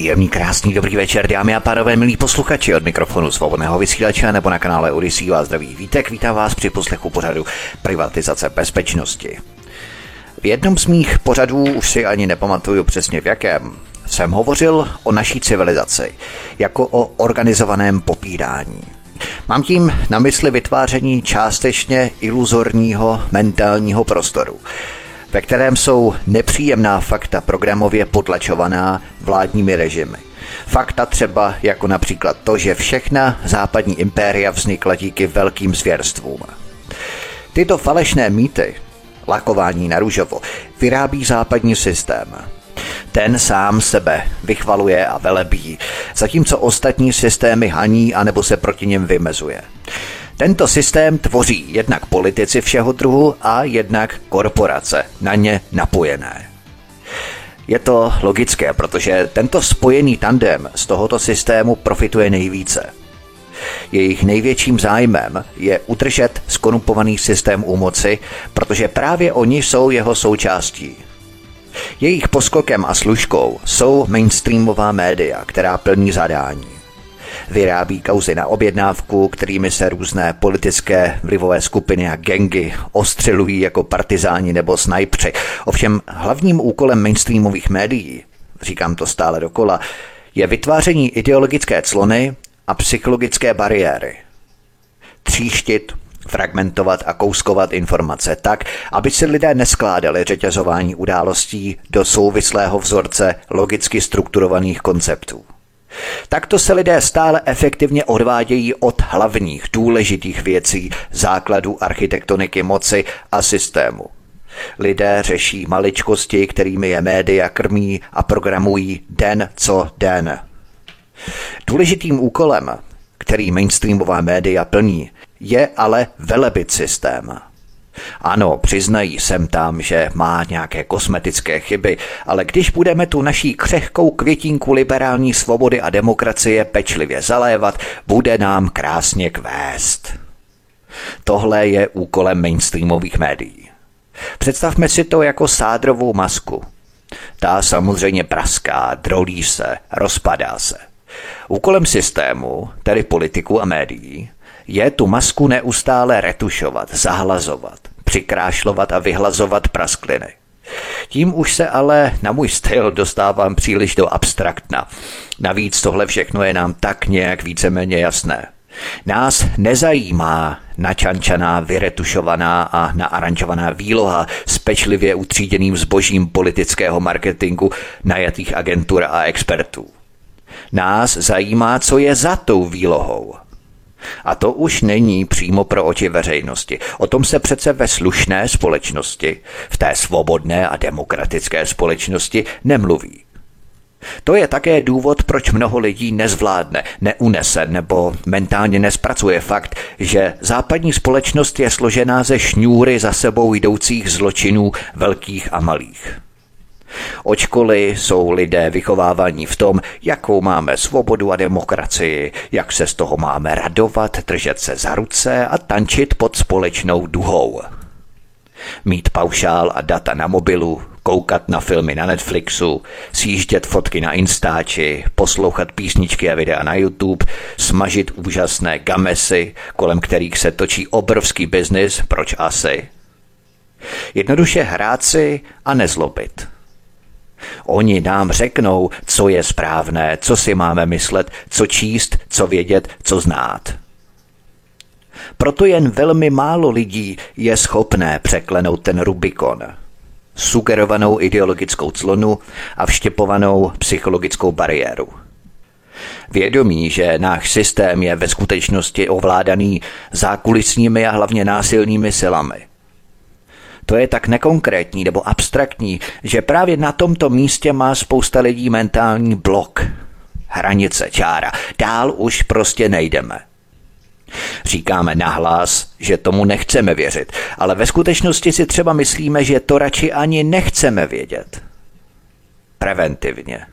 Příjemný, krásný, dobrý večer, dámy a pánové, milí posluchači od mikrofonu svobodného vysílače nebo na kanále Odisí vás zdraví vítek, vítám vás při poslechu pořadu Privatizace bezpečnosti. V jednom z mých pořadů, už si ani nepamatuju přesně v jakém, jsem hovořil o naší civilizaci jako o organizovaném popírání. Mám tím na mysli vytváření částečně iluzorního mentálního prostoru, ve kterém jsou nepříjemná fakta programově potlačovaná vládními režimy. Fakta třeba jako například to, že všechna západní impéria vznikla díky velkým zvěrstvům. Tyto falešné mýty, lakování na růžovo, vyrábí západní systém. Ten sám sebe vychvaluje a velebí, zatímco ostatní systémy haní anebo se proti něm vymezuje. Tento systém tvoří jednak politici všeho druhu a jednak korporace, na ně napojené. Je to logické, protože tento spojený tandem z tohoto systému profituje nejvíce. Jejich největším zájmem je udržet skorumpovaný systém u moci, protože právě oni jsou jeho součástí. Jejich poskokem a služkou jsou mainstreamová média, která plní zadání vyrábí kauzy na objednávku, kterými se různé politické vlivové skupiny a gengy ostřelují jako partizáni nebo snajpři. Ovšem hlavním úkolem mainstreamových médií, říkám to stále dokola, je vytváření ideologické clony a psychologické bariéry. Tříštit, fragmentovat a kouskovat informace tak, aby si lidé neskládali řetězování událostí do souvislého vzorce logicky strukturovaných konceptů. Takto se lidé stále efektivně odvádějí od hlavních důležitých věcí, základů architektoniky moci a systému. Lidé řeší maličkosti, kterými je média krmí a programují den co den. Důležitým úkolem, který mainstreamová média plní, je ale velebit systém – ano, přiznají sem tam, že má nějaké kosmetické chyby, ale když budeme tu naší křehkou květinku liberální svobody a demokracie pečlivě zalévat, bude nám krásně kvést. Tohle je úkolem mainstreamových médií. Představme si to jako sádrovou masku. Ta samozřejmě praská, drolí se, rozpadá se. Úkolem systému, tedy politiku a médií, je tu masku neustále retušovat, zahlazovat, přikrášlovat a vyhlazovat praskliny. Tím už se ale na můj styl dostávám příliš do abstraktna. Navíc tohle všechno je nám tak nějak víceméně jasné. Nás nezajímá načančaná, vyretušovaná a naaranžovaná výloha s pečlivě utříděným zbožím politického marketingu najatých agentur a expertů. Nás zajímá, co je za tou výlohou – a to už není přímo pro oči veřejnosti. O tom se přece ve slušné společnosti, v té svobodné a demokratické společnosti nemluví. To je také důvod, proč mnoho lidí nezvládne, neunese nebo mentálně nespracuje fakt, že západní společnost je složená ze šňůry za sebou jdoucích zločinů velkých a malých. Od školy jsou lidé vychovávaní v tom, jakou máme svobodu a demokracii, jak se z toho máme radovat, držet se za ruce a tančit pod společnou duhou. Mít paušál a data na mobilu, koukat na filmy na Netflixu, sjíždět fotky na Instači, poslouchat písničky a videa na YouTube, smažit úžasné gamesy, kolem kterých se točí obrovský biznis, proč asi? Jednoduše hrát si a nezlobit – Oni nám řeknou, co je správné, co si máme myslet, co číst, co vědět, co znát. Proto jen velmi málo lidí je schopné překlenout ten Rubikon. Sugerovanou ideologickou clonu a vštěpovanou psychologickou bariéru. Vědomí, že náš systém je ve skutečnosti ovládaný zákulisními a hlavně násilnými silami to je tak nekonkrétní nebo abstraktní, že právě na tomto místě má spousta lidí mentální blok. Hranice, čára. Dál už prostě nejdeme. Říkáme nahlas, že tomu nechceme věřit, ale ve skutečnosti si třeba myslíme, že to radši ani nechceme vědět. Preventivně.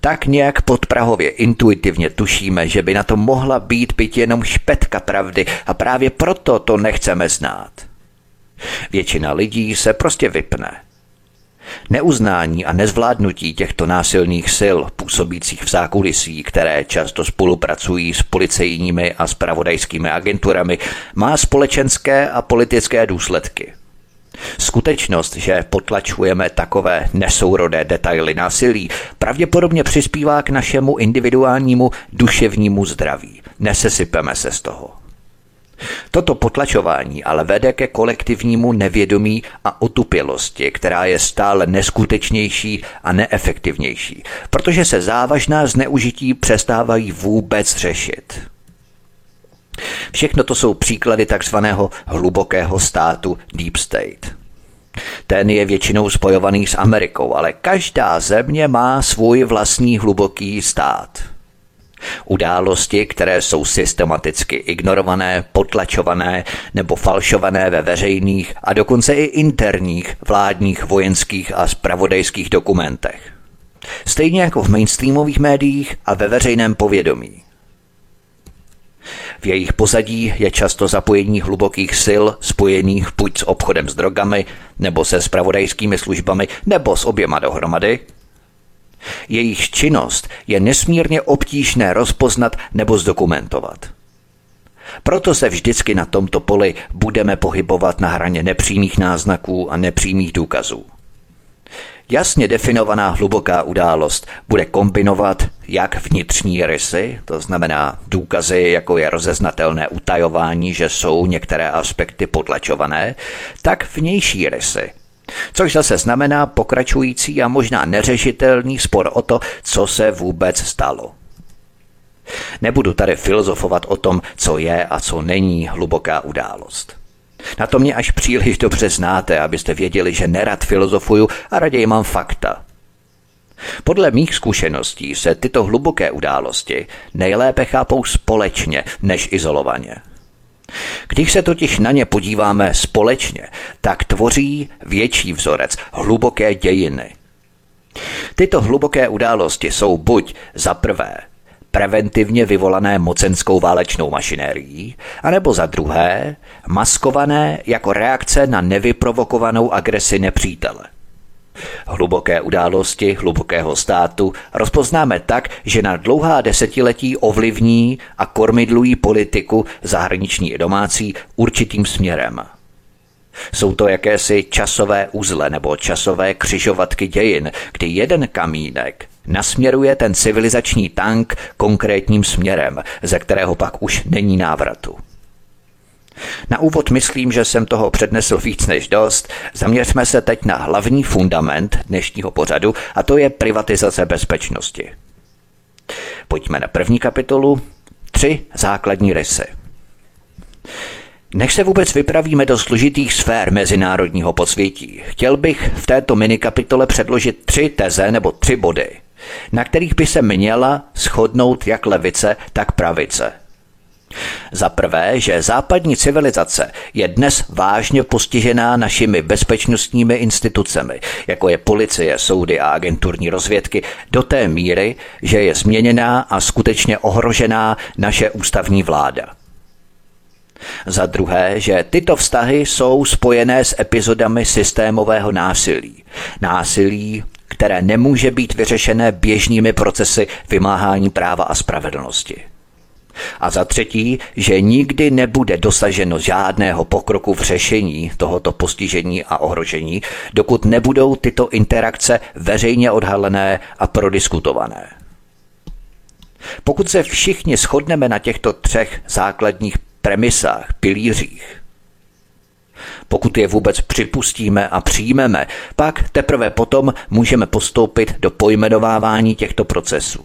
Tak nějak podprahově intuitivně tušíme, že by na to mohla být byt jenom špetka pravdy a právě proto to nechceme znát. Většina lidí se prostě vypne. Neuznání a nezvládnutí těchto násilných sil, působících v zákulisí, které často spolupracují s policejními a spravodajskými agenturami, má společenské a politické důsledky. Skutečnost, že potlačujeme takové nesourodé detaily násilí, pravděpodobně přispívá k našemu individuálnímu duševnímu zdraví. Nesesypeme se z toho. Toto potlačování ale vede ke kolektivnímu nevědomí a otupělosti, která je stále neskutečnější a neefektivnější, protože se závažná zneužití přestávají vůbec řešit. Všechno to jsou příklady takzvaného hlubokého státu Deep State. Ten je většinou spojovaný s Amerikou, ale každá země má svůj vlastní hluboký stát – Události, které jsou systematicky ignorované, potlačované nebo falšované ve veřejných a dokonce i interních vládních, vojenských a spravodajských dokumentech. Stejně jako v mainstreamových médiích a ve veřejném povědomí. V jejich pozadí je často zapojení hlubokých sil spojených buď s obchodem s drogami, nebo se spravodajskými službami, nebo s oběma dohromady – jejich činnost je nesmírně obtížné rozpoznat nebo zdokumentovat. Proto se vždycky na tomto poli budeme pohybovat na hraně nepřímých náznaků a nepřímých důkazů. Jasně definovaná hluboká událost bude kombinovat jak vnitřní rysy, to znamená důkazy, jako je rozeznatelné utajování, že jsou některé aspekty potlačované, tak vnější rysy, Což zase znamená pokračující a možná neřešitelný spor o to, co se vůbec stalo. Nebudu tady filozofovat o tom, co je a co není hluboká událost. Na to mě až příliš dobře znáte, abyste věděli, že nerad filozofuju a raději mám fakta. Podle mých zkušeností se tyto hluboké události nejlépe chápou společně než izolovaně. Když se totiž na ně podíváme společně, tak tvoří větší vzorec, hluboké dějiny. Tyto hluboké události jsou buď za prvé preventivně vyvolané mocenskou válečnou mašinérií, anebo za druhé maskované jako reakce na nevyprovokovanou agresi nepřítele. Hluboké události hlubokého státu rozpoznáme tak, že na dlouhá desetiletí ovlivní a kormidlují politiku zahraniční i domácí určitým směrem. Jsou to jakési časové uzle nebo časové křižovatky dějin, kdy jeden kamínek nasměruje ten civilizační tank konkrétním směrem, ze kterého pak už není návratu. Na úvod myslím, že jsem toho přednesl víc než dost. Zaměřme se teď na hlavní fundament dnešního pořadu a to je privatizace bezpečnosti. Pojďme na první kapitolu. Tři základní rysy. Než se vůbec vypravíme do složitých sfér mezinárodního podsvětí, chtěl bych v této minikapitole předložit tři teze nebo tři body, na kterých by se měla shodnout jak levice, tak pravice – za prvé, že západní civilizace je dnes vážně postižená našimi bezpečnostními institucemi, jako je policie, soudy a agenturní rozvědky, do té míry, že je změněná a skutečně ohrožená naše ústavní vláda. Za druhé, že tyto vztahy jsou spojené s epizodami systémového násilí. Násilí, které nemůže být vyřešené běžnými procesy vymáhání práva a spravedlnosti. A za třetí, že nikdy nebude dosaženo žádného pokroku v řešení tohoto postižení a ohrožení, dokud nebudou tyto interakce veřejně odhalené a prodiskutované. Pokud se všichni shodneme na těchto třech základních premisách, pilířích, pokud je vůbec připustíme a přijmeme, pak teprve potom můžeme postoupit do pojmenovávání těchto procesů.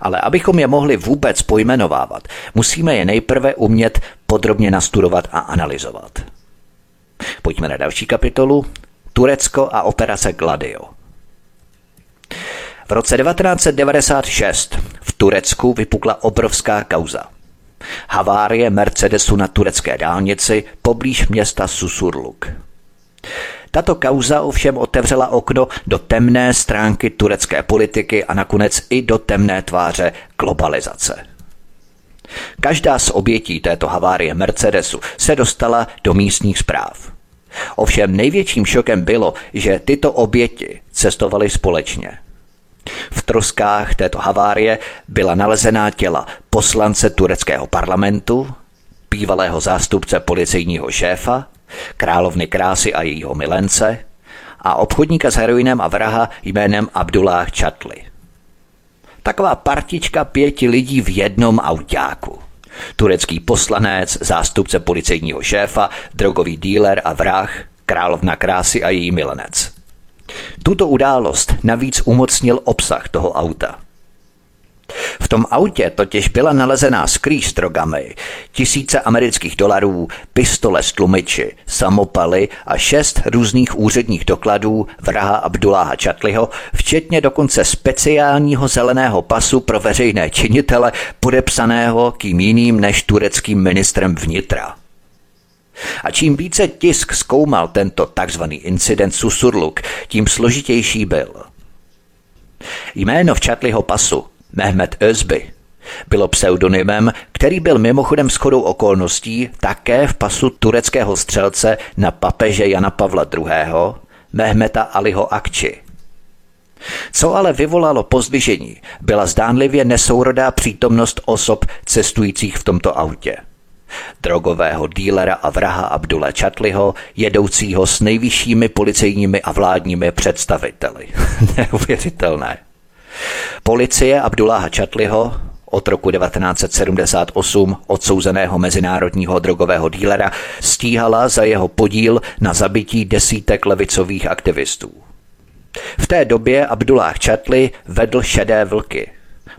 Ale abychom je mohli vůbec pojmenovávat, musíme je nejprve umět podrobně nastudovat a analyzovat. Pojďme na další kapitolu. Turecko a operace Gladio. V roce 1996 v Turecku vypukla obrovská kauza. Havárie Mercedesu na turecké dálnici poblíž města Susurluk. Tato kauza ovšem otevřela okno do temné stránky turecké politiky a nakonec i do temné tváře globalizace. Každá z obětí této havárie Mercedesu se dostala do místních zpráv. Ovšem největším šokem bylo, že tyto oběti cestovaly společně. V troskách této havárie byla nalezená těla poslance tureckého parlamentu, bývalého zástupce policejního šéfa, královny krásy a jejího milence a obchodníka s heroinem a vraha jménem Abdullah Chatli. Taková partička pěti lidí v jednom autáku. Turecký poslanec, zástupce policejního šéfa, drogový díler a vrah, královna krásy a její milenec. Tuto událost navíc umocnil obsah toho auta – v tom autě totiž byla nalezená skrýž s drogami, tisíce amerických dolarů, pistole s tlumiči, samopaly a šest různých úředních dokladů vraha Abduláha Čatliho, včetně dokonce speciálního zeleného pasu pro veřejné činitele, podepsaného kým jiným než tureckým ministrem vnitra. A čím více tisk zkoumal tento takzvaný incident Susurluk, tím složitější byl. Jméno v Čatliho pasu Mehmet Özby bylo pseudonymem, který byl mimochodem shodou okolností také v pasu tureckého střelce na papeže Jana Pavla II. Mehmeta Aliho Akči. Co ale vyvolalo pozdvižení, byla zdánlivě nesourodá přítomnost osob cestujících v tomto autě. Drogového dílera a vraha Abdula Čatliho, jedoucího s nejvyššími policejními a vládními představiteli. Neuvěřitelné. Policie Abdullaha Čatliho, od roku 1978 odsouzeného mezinárodního drogového dílera, stíhala za jeho podíl na zabití desítek levicových aktivistů. V té době Abdullah Čatli vedl šedé vlky,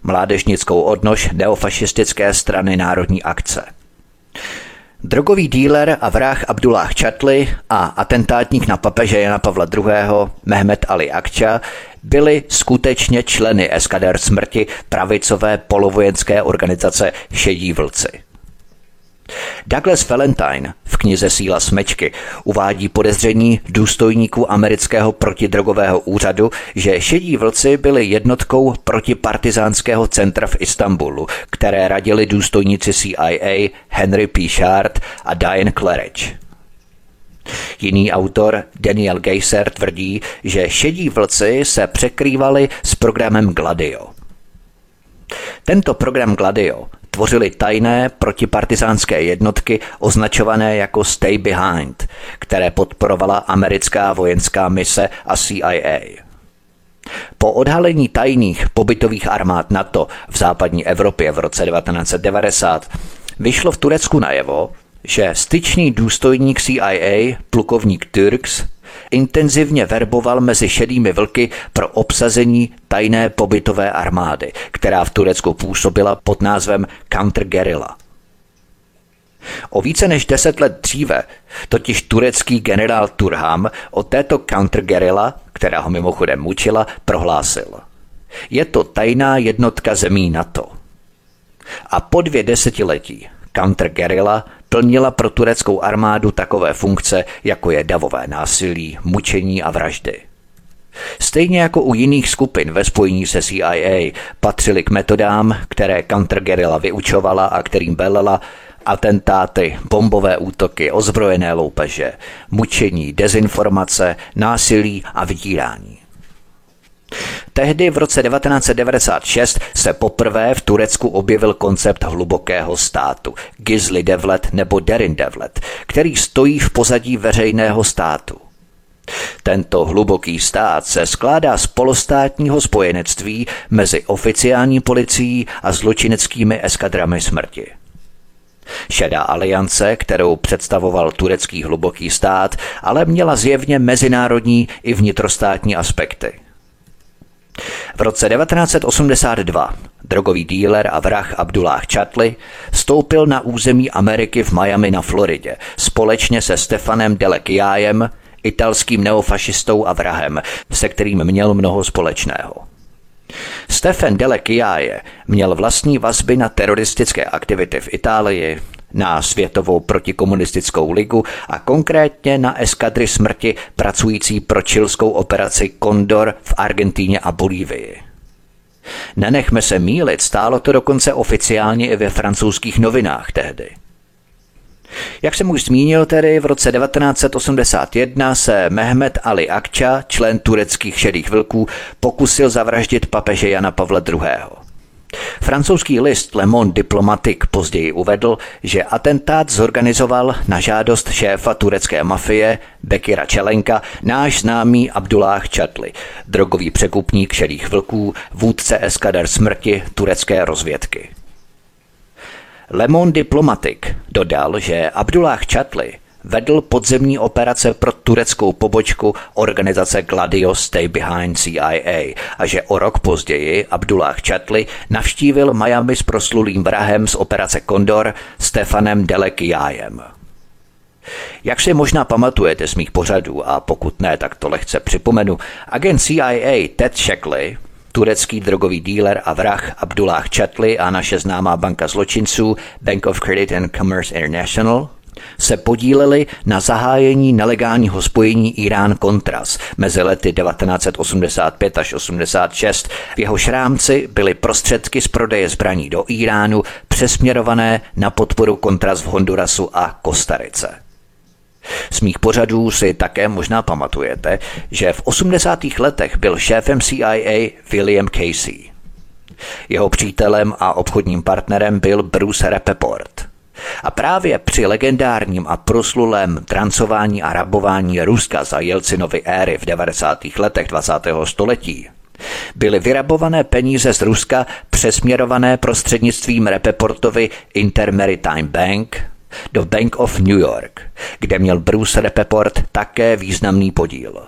mládežnickou odnož neofašistické strany Národní akce. Drogový díler a vrah Abdullah Čatli a atentátník na papeže Jana Pavla II. Mehmet Ali Akča byli skutečně členy eskader smrti pravicové polovojenské organizace Šedí vlci. Douglas Valentine v knize Síla smečky uvádí podezření důstojníků amerického protidrogového úřadu, že šedí vlci byli jednotkou protipartizánského centra v Istanbulu, které radili důstojníci CIA Henry P. Shard a Diane Claridge. Jiný autor, Daniel Geiser, tvrdí, že šedí vlci se překrývali s programem Gladio. Tento program Gladio tvořili tajné protipartizánské jednotky označované jako Stay Behind, které podporovala americká vojenská mise a CIA. Po odhalení tajných pobytových armád NATO v západní Evropě v roce 1990 vyšlo v Turecku najevo, že styčný důstojník CIA, plukovník Turks, intenzivně verboval mezi šedými vlky pro obsazení tajné pobytové armády, která v Turecku působila pod názvem Counterguerilla. O více než deset let dříve totiž turecký generál Turham o této counterguerilla, která ho mimochodem mučila, prohlásil. Je to tajná jednotka zemí NATO. A po dvě desetiletí counterguerilla plnila pro tureckou armádu takové funkce, jako je davové násilí, mučení a vraždy. Stejně jako u jiných skupin ve spojení se CIA patřili k metodám, které counterguerilla vyučovala a kterým velela atentáty, bombové útoky, ozbrojené loupeže, mučení, dezinformace, násilí a vydírání. Tehdy v roce 1996 se poprvé v Turecku objevil koncept hlubokého státu, Gizli Devlet nebo Derin Devlet, který stojí v pozadí veřejného státu. Tento hluboký stát se skládá z polostátního spojenectví mezi oficiální policií a zločineckými eskadrami smrti. Šedá aliance, kterou představoval turecký hluboký stát, ale měla zjevně mezinárodní i vnitrostátní aspekty – v roce 1982 drogový díler a vrah Abdullah Chatli stoupil na území Ameriky v Miami na Floridě společně se Stefanem Delekiájem, italským neofašistou a vrahem, se kterým měl mnoho společného. Stefan Delle měl vlastní vazby na teroristické aktivity v Itálii, na Světovou protikomunistickou ligu a konkrétně na eskadry smrti pracující pro čilskou operaci Condor v Argentíně a Bolívii. Nenechme se mílit, stálo to dokonce oficiálně i ve francouzských novinách tehdy. Jak jsem už zmínil tedy, v roce 1981 se Mehmet Ali Akça, člen tureckých šedých vlků, pokusil zavraždit papeže Jana Pavla II. Francouzský list Le Monde Diplomatique později uvedl, že atentát zorganizoval na žádost šéfa turecké mafie Bekira Čelenka náš známý Abdullah Čatli, drogový překupník šedých vlků, vůdce eskader smrti turecké rozvědky. Le Monde Diplomatique dodal, že Abdullah Čatli vedl podzemní operace pro tureckou pobočku organizace Gladio Stay Behind CIA a že o rok později Abdullah Chatli navštívil Miami s proslulým vrahem z operace Condor Stefanem Delekiájem. Jak si možná pamatujete z mých pořadů, a pokud ne, tak to lehce připomenu, agent CIA Ted Shackley, turecký drogový díler a vrah Abdullah Chatli a naše známá banka zločinců Bank of Credit and Commerce International – se podíleli na zahájení nelegálního spojení Irán-Contras mezi lety 1985 až 86. V jeho šrámci byly prostředky z prodeje zbraní do Iránu přesměrované na podporu Contras v Hondurasu a Kostarice. Z mých pořadů si také možná pamatujete, že v 80. letech byl šéfem CIA William Casey. Jeho přítelem a obchodním partnerem byl Bruce Rappaport – a právě při legendárním a proslulém trancování a rabování Ruska za Jelcinovy éry v 90. letech 20. století byly vyrabované peníze z Ruska přesměrované prostřednictvím Repeportovy Intermaritime Bank do Bank of New York, kde měl Bruce Repeport také významný podíl.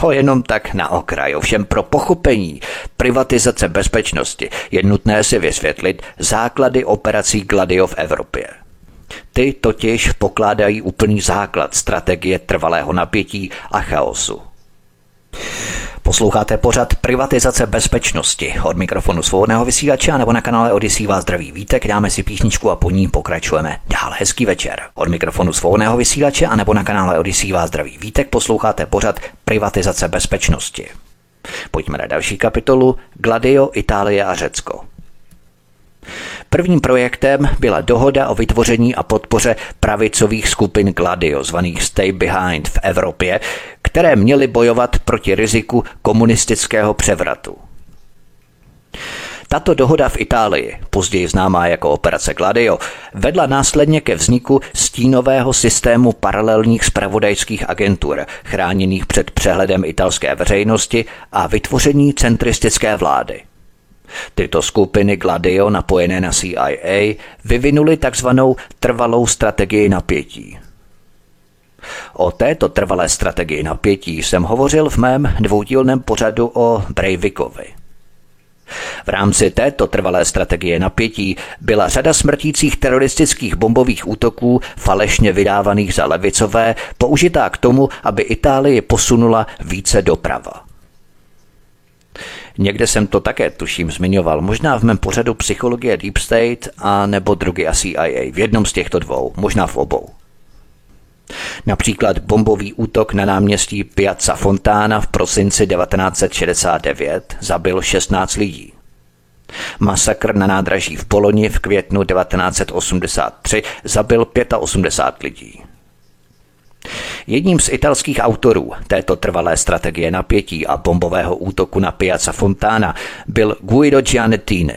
To jenom tak na okraj. Ovšem pro pochopení privatizace bezpečnosti je nutné si vysvětlit základy operací Gladio v Evropě. Ty totiž pokládají úplný základ strategie trvalého napětí a chaosu. Posloucháte pořad Privatizace bezpečnosti. Od mikrofonu svobodného vysílače nebo na kanále Odisí vás zdraví vítek, dáme si písničku a po ní pokračujeme dál. Hezký večer. Od mikrofonu svobodného vysílače a nebo na kanále Odisí vás zdraví vítek posloucháte pořad Privatizace bezpečnosti. Pojďme na další kapitolu Gladio, Itálie a Řecko. Prvním projektem byla dohoda o vytvoření a podpoře pravicových skupin Gladio, zvaných Stay Behind v Evropě, které měly bojovat proti riziku komunistického převratu. Tato dohoda v Itálii, později známá jako Operace Gladio, vedla následně ke vzniku stínového systému paralelních spravodajských agentur, chráněných před přehledem italské veřejnosti a vytvoření centristické vlády. Tyto skupiny Gladio napojené na CIA vyvinuly takzvanou trvalou strategii napětí. O této trvalé strategii napětí jsem hovořil v mém dvoudílném pořadu o Breivikovi. V rámci této trvalé strategie napětí byla řada smrtících teroristických bombových útoků, falešně vydávaných za levicové, použitá k tomu, aby Itálii posunula více doprava. Někde jsem to také, tuším, zmiňoval, možná v mém pořadu Psychologie Deep State a nebo drogy a CIA, v jednom z těchto dvou, možná v obou. Například bombový útok na náměstí Piazza Fontana v prosinci 1969 zabil 16 lidí. Masakr na nádraží v Poloni v květnu 1983 zabil 85 lidí. Jedním z italských autorů této trvalé strategie napětí a bombového útoku na Piazza Fontana byl Guido Gianettini.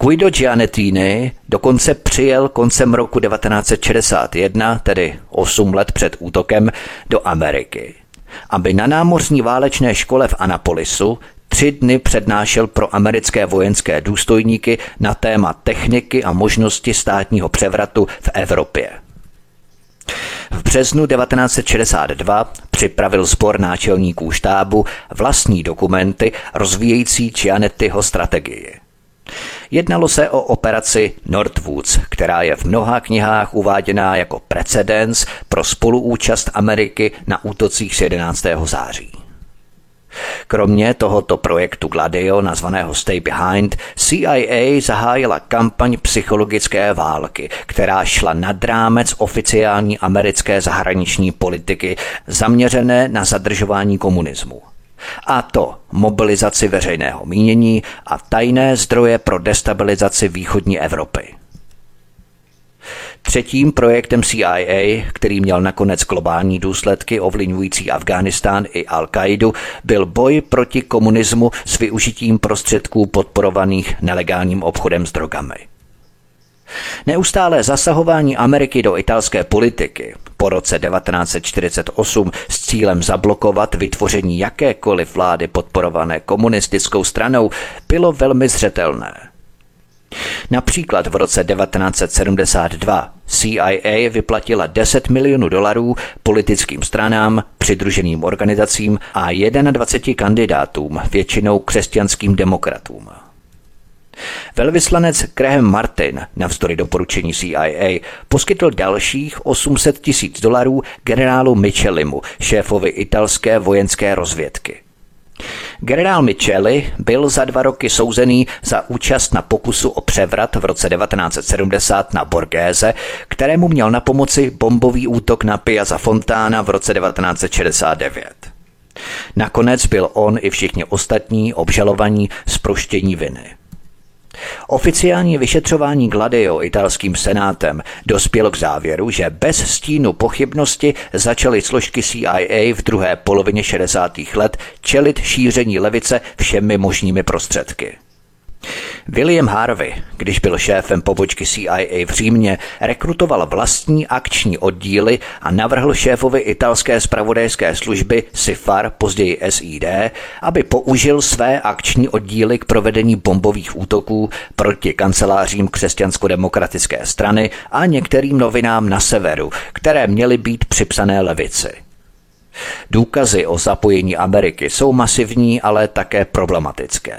Guido Gianettini dokonce přijel koncem roku 1961, tedy 8 let před útokem, do Ameriky, aby na námořní válečné škole v Anapolisu tři dny přednášel pro americké vojenské důstojníky na téma techniky a možnosti státního převratu v Evropě. V březnu 1962 připravil sbor náčelníků štábu vlastní dokumenty rozvíjející Gianettiho strategii. Jednalo se o operaci Northwoods, která je v mnoha knihách uváděná jako precedens pro spoluúčast Ameriky na útocích 11. září. Kromě tohoto projektu Gladio, nazvaného Stay Behind, CIA zahájila kampaň psychologické války, která šla nad rámec oficiální americké zahraniční politiky zaměřené na zadržování komunismu. A to mobilizaci veřejného mínění a tajné zdroje pro destabilizaci východní Evropy. Třetím projektem CIA, který měl nakonec globální důsledky ovlivňující Afghánistán i Al-Kaidu, byl boj proti komunismu s využitím prostředků podporovaných nelegálním obchodem s drogami. Neustálé zasahování Ameriky do italské politiky po roce 1948 s cílem zablokovat vytvoření jakékoliv vlády podporované komunistickou stranou bylo velmi zřetelné. Například v roce 1972 CIA vyplatila 10 milionů dolarů politickým stranám, přidruženým organizacím a 21 kandidátům, většinou křesťanským demokratům. Velvyslanec Graham Martin, navzdory doporučení CIA, poskytl dalších 800 tisíc dolarů generálu Michelimu, šéfovi italské vojenské rozvědky. Generál Micheli byl za dva roky souzený za účast na pokusu o převrat v roce 1970 na Borgéze, kterému měl na pomoci bombový útok na Piazza Fontana v roce 1969. Nakonec byl on i všichni ostatní obžalovaní z proštění viny. Oficiální vyšetřování Gladio italským senátem dospělo k závěru, že bez stínu pochybnosti začaly složky CIA v druhé polovině 60. let čelit šíření levice všemi možnými prostředky. William Harvey, když byl šéfem pobočky CIA v Římě, rekrutoval vlastní akční oddíly a navrhl šéfovi italské spravodajské služby SIFAR, později SID, aby použil své akční oddíly k provedení bombových útoků proti kancelářím křesťansko-demokratické strany a některým novinám na severu, které měly být připsané levici. Důkazy o zapojení Ameriky jsou masivní, ale také problematické.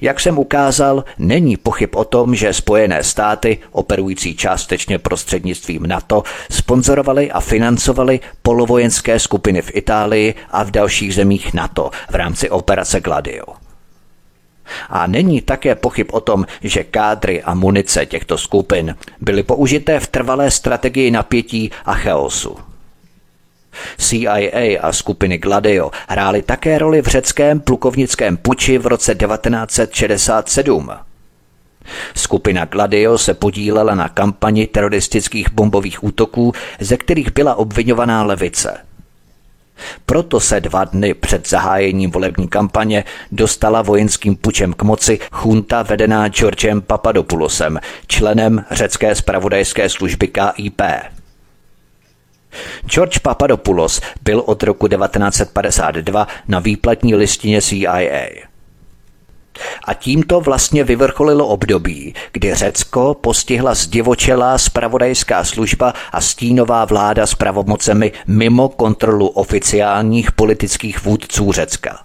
Jak jsem ukázal, není pochyb o tom, že Spojené státy, operující částečně prostřednictvím NATO, sponzorovaly a financovaly polovojenské skupiny v Itálii a v dalších zemích NATO v rámci operace Gladio. A není také pochyb o tom, že kádry a munice těchto skupin byly použité v trvalé strategii napětí a chaosu. CIA a skupiny Gladio hrály také roli v řeckém plukovnickém puči v roce 1967. Skupina Gladio se podílela na kampani teroristických bombových útoků, ze kterých byla obvinovaná levice. Proto se dva dny před zahájením volební kampaně dostala vojenským pučem k moci chunta vedená Georgem Papadopoulosem, členem řecké spravodajské služby KIP. George Papadopoulos byl od roku 1952 na výplatní listině CIA. A tímto vlastně vyvrcholilo období, kdy Řecko postihla zdivočelá spravodajská služba a stínová vláda s pravomocemi mimo kontrolu oficiálních politických vůdců Řecka.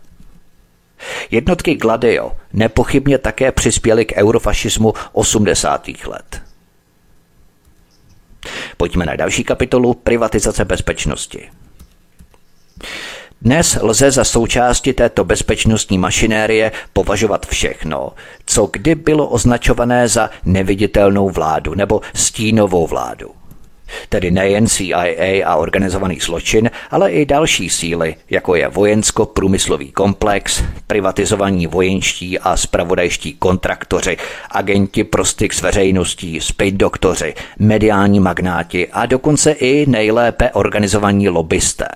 Jednotky Gladio nepochybně také přispěly k eurofašismu 80. let. Pojďme na další kapitolu privatizace bezpečnosti. Dnes lze za součásti této bezpečnostní mašinérie považovat všechno, co kdy bylo označované za neviditelnou vládu nebo stínovou vládu. Tedy nejen CIA a organizovaný zločin, ale i další síly, jako je vojensko-průmyslový komplex, privatizovaní vojenští a spravodajští kontraktoři, agenti pro styk s veřejností, spejt doktoři, mediální magnáti a dokonce i nejlépe organizovaní lobbysté.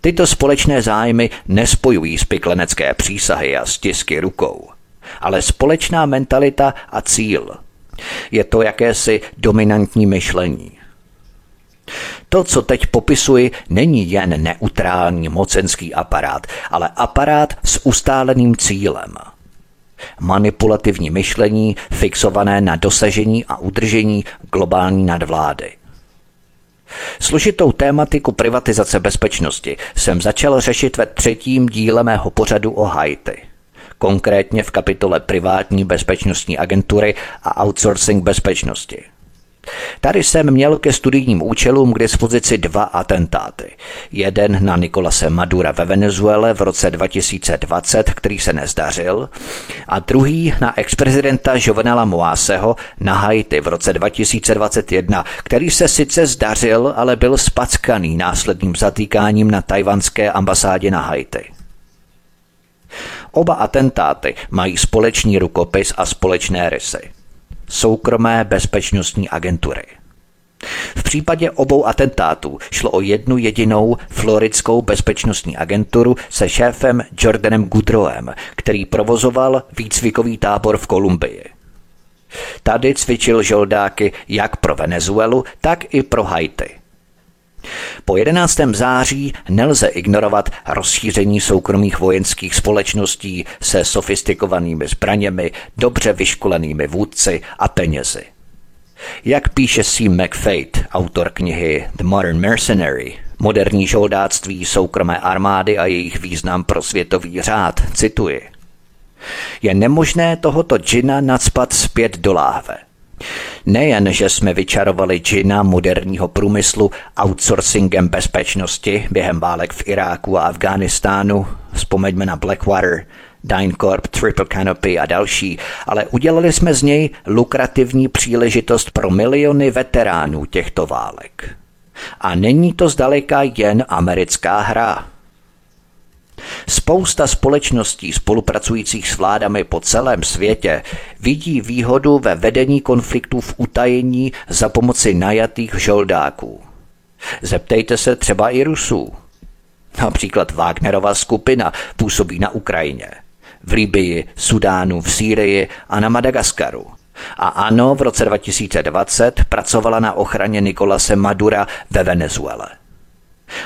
Tyto společné zájmy nespojují spiklenecké přísahy a stisky rukou, ale společná mentalita a cíl – je to jakési dominantní myšlení. To, co teď popisuji, není jen neutrální mocenský aparát, ale aparát s ustáleným cílem. Manipulativní myšlení fixované na dosažení a udržení globální nadvlády. Složitou tématiku privatizace bezpečnosti jsem začal řešit ve třetím díle mého pořadu o Haiti konkrétně v kapitole privátní bezpečnostní agentury a outsourcing bezpečnosti. Tady jsem měl ke studijním účelům k dispozici dva atentáty. Jeden na Nikolase Madura ve Venezuele v roce 2020, který se nezdařil, a druhý na ex-prezidenta Jovenela Moaseho na Haiti v roce 2021, který se sice zdařil, ale byl spackaný následným zatýkáním na tajvanské ambasádě na Haiti. Oba atentáty mají společný rukopis a společné rysy. Soukromé bezpečnostní agentury. V případě obou atentátů šlo o jednu jedinou floridskou bezpečnostní agenturu se šéfem Jordanem Goodrowem, který provozoval výcvikový tábor v Kolumbii. Tady cvičil žoldáky jak pro Venezuelu, tak i pro Haiti. Po 11. září nelze ignorovat rozšíření soukromých vojenských společností se sofistikovanými zbraněmi, dobře vyškolenými vůdci a penězi. Jak píše C. McFate, autor knihy The Modern Mercenary, moderní žoldáctví soukromé armády a jejich význam pro světový řád, cituji. Je nemožné tohoto džina nadspat zpět do láhve – Nejen, že jsme vyčarovali džina moderního průmyslu outsourcingem bezpečnosti během válek v Iráku a Afghánistánu, vzpomeňme na Blackwater, DynCorp, Triple Canopy a další, ale udělali jsme z něj lukrativní příležitost pro miliony veteránů těchto válek. A není to zdaleka jen americká hra. Spousta společností spolupracujících s vládami po celém světě vidí výhodu ve vedení konfliktů v utajení za pomoci najatých žoldáků. Zeptejte se třeba i Rusů. Například Wagnerova skupina působí na Ukrajině, v Libii, Sudánu, v Sýrii a na Madagaskaru. A ano, v roce 2020 pracovala na ochraně Nikolase Madura ve Venezuele.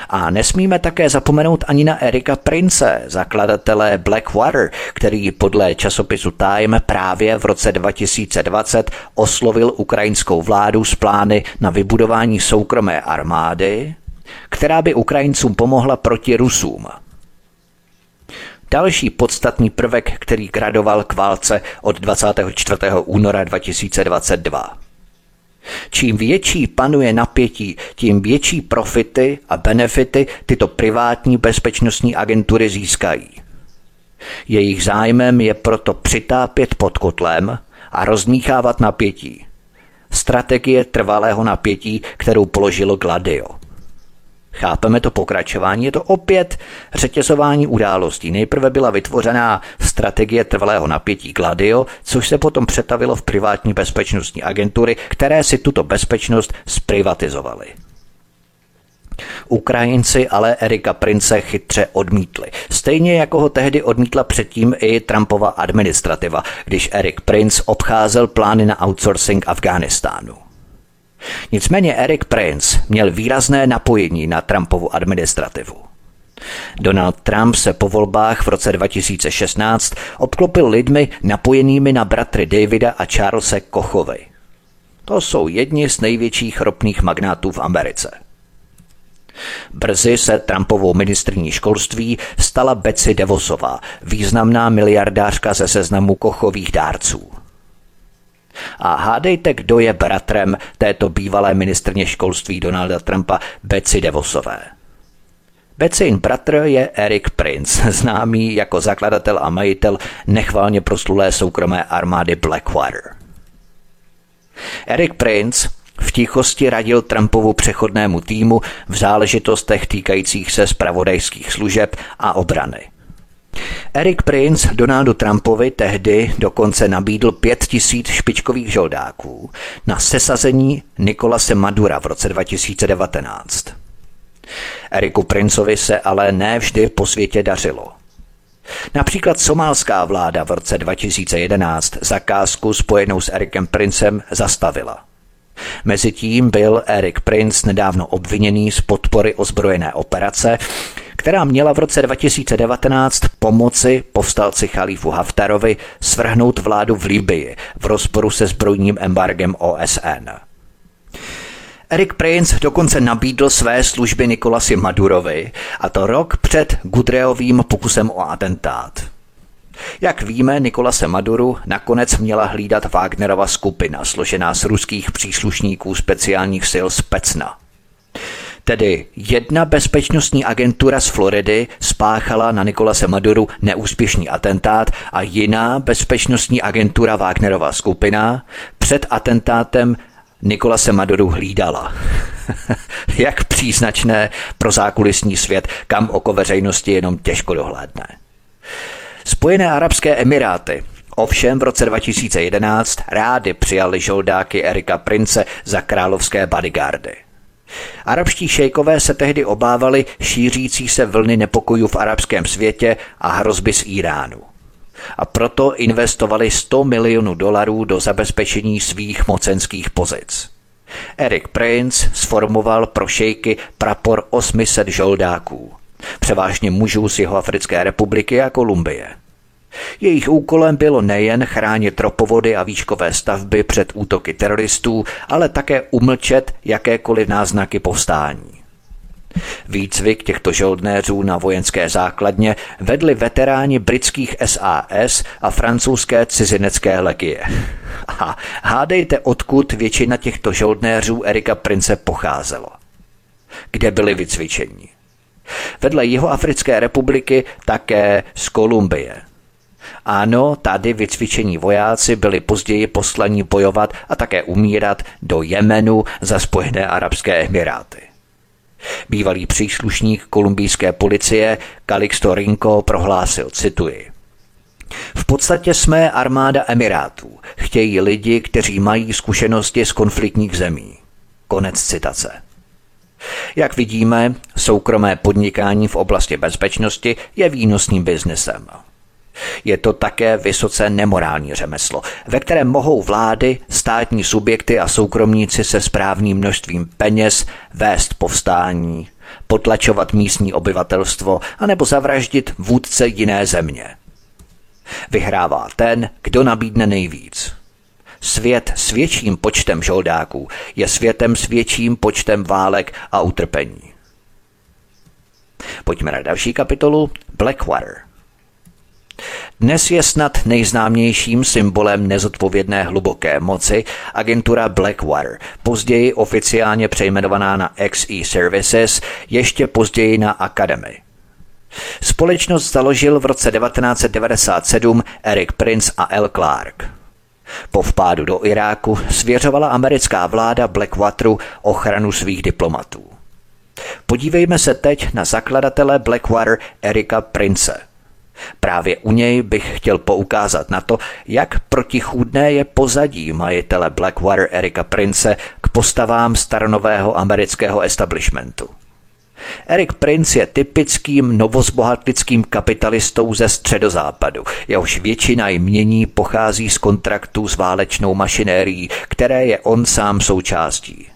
A nesmíme také zapomenout ani na Erika Prince, zakladatele Blackwater, který podle časopisu Time právě v roce 2020 oslovil ukrajinskou vládu s plány na vybudování soukromé armády, která by Ukrajincům pomohla proti Rusům. Další podstatný prvek, který gradoval k válce od 24. února 2022. Čím větší panuje napětí, tím větší profity a benefity tyto privátní bezpečnostní agentury získají. Jejich zájmem je proto přitápět pod kotlem a rozmíchávat napětí. Strategie trvalého napětí, kterou položilo Gladio – Chápeme to pokračování, je to opět řetězování událostí. Nejprve byla vytvořená strategie trvalého napětí Gladio, což se potom přetavilo v privátní bezpečnostní agentury, které si tuto bezpečnost zprivatizovaly. Ukrajinci ale Erika Prince chytře odmítli. Stejně jako ho tehdy odmítla předtím i Trumpova administrativa, když Erik Prince obcházel plány na outsourcing Afghánistánu. Nicméně Eric Prince měl výrazné napojení na Trumpovu administrativu. Donald Trump se po volbách v roce 2016 obklopil lidmi napojenými na bratry Davida a Charlesa Kochovi. To jsou jedni z největších ropných magnátů v Americe. Brzy se Trumpovou ministrní školství stala Betsy Devosová, významná miliardářka ze seznamu kochových dárců. A hádejte, kdo je bratrem této bývalé ministrně školství Donalda Trumpa Betsy Devosové. Becin bratr je Eric Prince, známý jako zakladatel a majitel nechvalně proslulé soukromé armády Blackwater. Eric Prince v tichosti radil Trumpovu přechodnému týmu v záležitostech týkajících se spravodajských služeb a obrany. Eric Prince Donaldu Trumpovi tehdy dokonce nabídl pět tisíc špičkových žoldáků na sesazení Nikolase Madura v roce 2019. Eriku Princovi se ale ne vždy po světě dařilo. Například somálská vláda v roce 2011 zakázku spojenou s Erikem Princem zastavila. Mezitím byl Erik Prince nedávno obviněný z podpory ozbrojené operace, která měla v roce 2019 pomoci povstalci Chalífu Haftarovi svrhnout vládu v Libii v rozporu se zbrojním embargem OSN. Eric Prince dokonce nabídl své služby Nikolasi Madurovi, a to rok před Gudreovým pokusem o atentát. Jak víme, Nikolase Maduru nakonec měla hlídat Wagnerova skupina, složená z ruských příslušníků speciálních sil Specna. Tedy jedna bezpečnostní agentura z Floridy spáchala na Nikolase Maduru neúspěšný atentát a jiná bezpečnostní agentura Wagnerova skupina před atentátem Nikolase Maduru hlídala. Jak příznačné pro zákulisní svět, kam oko veřejnosti jenom těžko dohlédne. Spojené arabské emiráty Ovšem v roce 2011 rády přijali žoldáky Erika Prince za královské bodyguardy. Arabští šejkové se tehdy obávali šířící se vlny nepokojů v arabském světě a hrozby z Iránu. A proto investovali 100 milionů dolarů do zabezpečení svých mocenských pozic. Eric Prince sformoval pro šejky prapor 800 žoldáků, převážně mužů z Jihoafrické republiky a Kolumbie – jejich úkolem bylo nejen chránit ropovody a výškové stavby před útoky teroristů, ale také umlčet jakékoliv náznaky povstání. Výcvik těchto žoldnéřů na vojenské základně vedli veteráni britských SAS a francouzské cizinecké legie. A hádejte, odkud většina těchto žoldnéřů Erika Prince pocházelo. Kde byli vycvičeni? Vedle Jihoafrické republiky také z Kolumbie – ano, tady vycvičení vojáci byli později poslaní bojovat a také umírat do Jemenu za Spojené arabské emiráty. Bývalý příslušník kolumbijské policie Calixto Rinko prohlásil, cituji, v podstatě jsme armáda Emirátů. Chtějí lidi, kteří mají zkušenosti z konfliktních zemí. Konec citace. Jak vidíme, soukromé podnikání v oblasti bezpečnosti je výnosným biznesem. Je to také vysoce nemorální řemeslo, ve kterém mohou vlády, státní subjekty a soukromníci se správným množstvím peněz vést povstání, potlačovat místní obyvatelstvo anebo zavraždit vůdce jiné země. Vyhrává ten, kdo nabídne nejvíc. Svět s větším počtem žoldáků je světem s větším počtem válek a utrpení. Pojďme na další kapitolu Blackwater. Dnes je snad nejznámějším symbolem nezodpovědné hluboké moci agentura Blackwater, později oficiálně přejmenovaná na XE Services, ještě později na Academy. Společnost založil v roce 1997 Eric Prince a L. Clark. Po vpádu do Iráku svěřovala americká vláda Blackwateru ochranu svých diplomatů. Podívejme se teď na zakladatele Blackwater Erika Prince – Právě u něj bych chtěl poukázat na to, jak protichůdné je pozadí majitele Blackwater Erika Prince k postavám staronového amerického establishmentu. Eric Prince je typickým novozbohatlickým kapitalistou ze středozápadu, jehož většina jmění pochází z kontraktů s válečnou mašinérií, které je on sám součástí.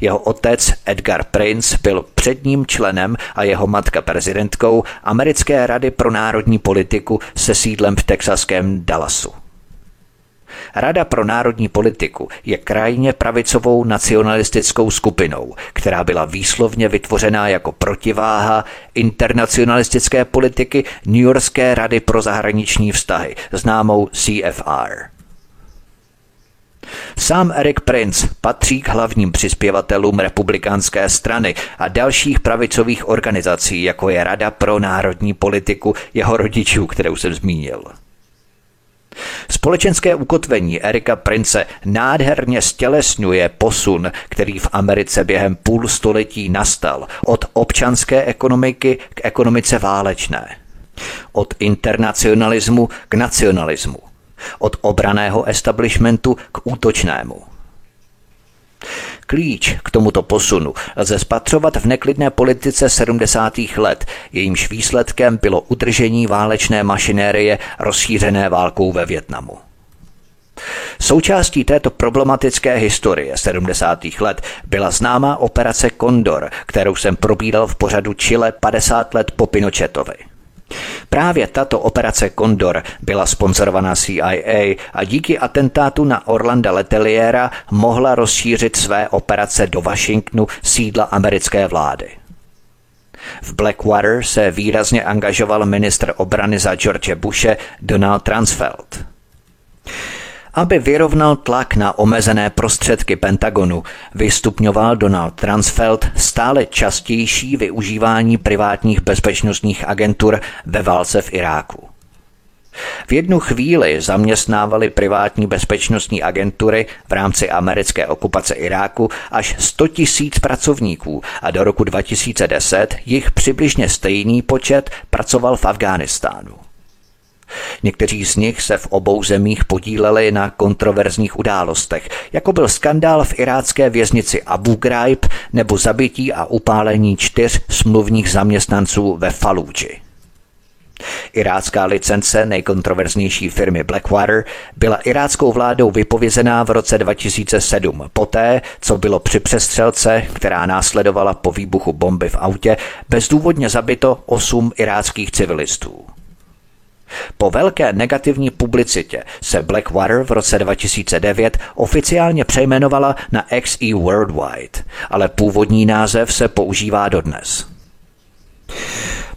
Jeho otec Edgar Prince byl předním členem a jeho matka prezidentkou Americké rady pro národní politiku se sídlem v texaském Dallasu. Rada pro národní politiku je krajně pravicovou nacionalistickou skupinou, která byla výslovně vytvořená jako protiváha internacionalistické politiky New Yorkské rady pro zahraniční vztahy, známou CFR. Sám Eric Prince patří k hlavním přispěvatelům republikánské strany a dalších pravicových organizací, jako je Rada pro národní politiku jeho rodičů, kterou jsem zmínil. Společenské ukotvení Erika Prince nádherně stělesňuje posun, který v Americe během půl století nastal od občanské ekonomiky k ekonomice válečné. Od internacionalismu k nacionalismu od obraného establishmentu k útočnému. Klíč k tomuto posunu lze spatřovat v neklidné politice 70. let, jejímž výsledkem bylo udržení válečné mašinérie rozšířené válkou ve Větnamu. Součástí této problematické historie 70. let byla známá operace Kondor, kterou jsem probídal v pořadu Chile 50 let po Pinochetovi. Právě tato operace Condor byla sponzorovaná CIA a díky atentátu na Orlanda Leteliera mohla rozšířit své operace do Washingtonu sídla americké vlády. V Blackwater se výrazně angažoval ministr obrany za George Bushe Donald Transfeld. Aby vyrovnal tlak na omezené prostředky Pentagonu, vystupňoval Donald Transfeld stále častější využívání privátních bezpečnostních agentur ve válce v Iráku. V jednu chvíli zaměstnávali privátní bezpečnostní agentury v rámci americké okupace Iráku až 100 tisíc pracovníků a do roku 2010 jich přibližně stejný počet pracoval v Afghánistánu. Někteří z nich se v obou zemích podíleli na kontroverzních událostech, jako byl skandál v irácké věznici Abu Ghraib nebo zabití a upálení čtyř smluvních zaměstnanců ve Fallujah. Irácká licence nejkontroverznější firmy Blackwater byla iráckou vládou vypovězená v roce 2007, poté, co bylo při přestřelce, která následovala po výbuchu bomby v autě, bezdůvodně zabito osm iráckých civilistů. Po velké negativní publicitě se Blackwater v roce 2009 oficiálně přejmenovala na XE Worldwide, ale původní název se používá dodnes.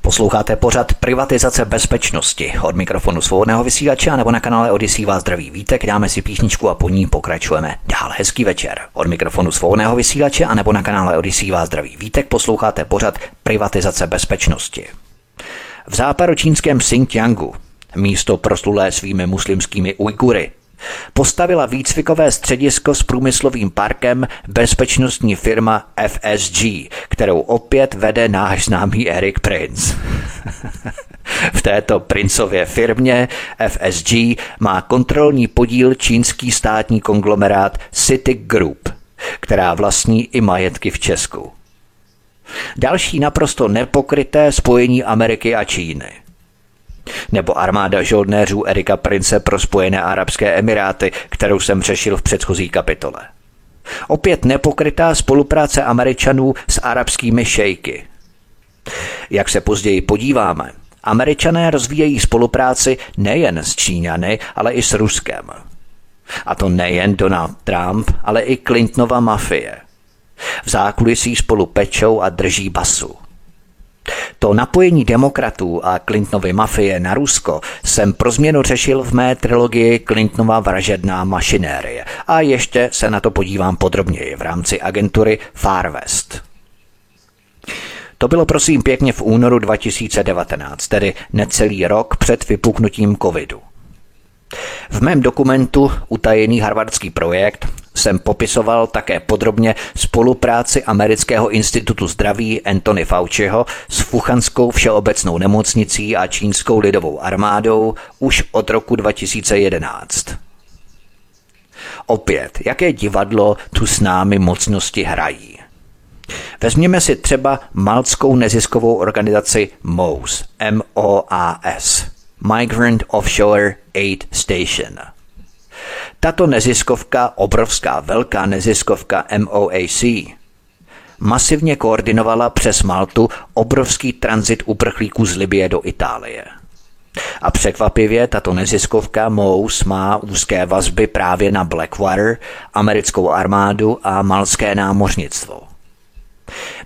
Posloucháte pořad Privatizace bezpečnosti. Od mikrofonu svobodného vysílače nebo na kanále Odisí vás zdraví vítek, dáme si písničku a po ní pokračujeme dál. Hezký večer. Od mikrofonu svobodného vysílače nebo na kanále Odisí vás zdraví vítek posloucháte pořad Privatizace bezpečnosti. V západočínském Xinjiangu, místo proslulé svými muslimskými Ujgury, Postavila výcvikové středisko s průmyslovým parkem bezpečnostní firma FSG, kterou opět vede náš známý Eric Prince. v této princově firmě FSG má kontrolní podíl čínský státní konglomerát City Group, která vlastní i majetky v Česku. Další naprosto nepokryté spojení Ameriky a Číny – nebo armáda žoldnéřů Erika Prince pro Spojené Arabské Emiráty, kterou jsem řešil v předchozí kapitole. Opět nepokrytá spolupráce Američanů s arabskými šejky. Jak se později podíváme, Američané rozvíjejí spolupráci nejen s Číňany, ale i s Ruskem. A to nejen Donald Trump, ale i Clintonova mafie. V zákulisí spolu pečou a drží basu. To napojení demokratů a Clintonovy mafie na Rusko jsem pro změnu řešil v mé trilogii Clintonova vražedná mašinérie a ještě se na to podívám podrobněji v rámci agentury Far West. To bylo prosím pěkně v únoru 2019, tedy necelý rok před vypuknutím covidu. V mém dokumentu Utajený harvardský projekt jsem popisoval také podrobně spolupráci Amerického institutu zdraví Anthony Fauciho s Fuchanskou všeobecnou nemocnicí a čínskou lidovou armádou už od roku 2011. Opět, jaké divadlo tu s námi mocnosti hrají. Vezměme si třeba maltskou neziskovou organizaci MOAS, M-O-A-S, Migrant Offshore Aid Station – tato neziskovka, obrovská velká neziskovka MOAC, masivně koordinovala přes Maltu obrovský tranzit uprchlíků z Libie do Itálie. A překvapivě tato neziskovka MOUS má úzké vazby právě na Blackwater, americkou armádu a malské námořnictvo.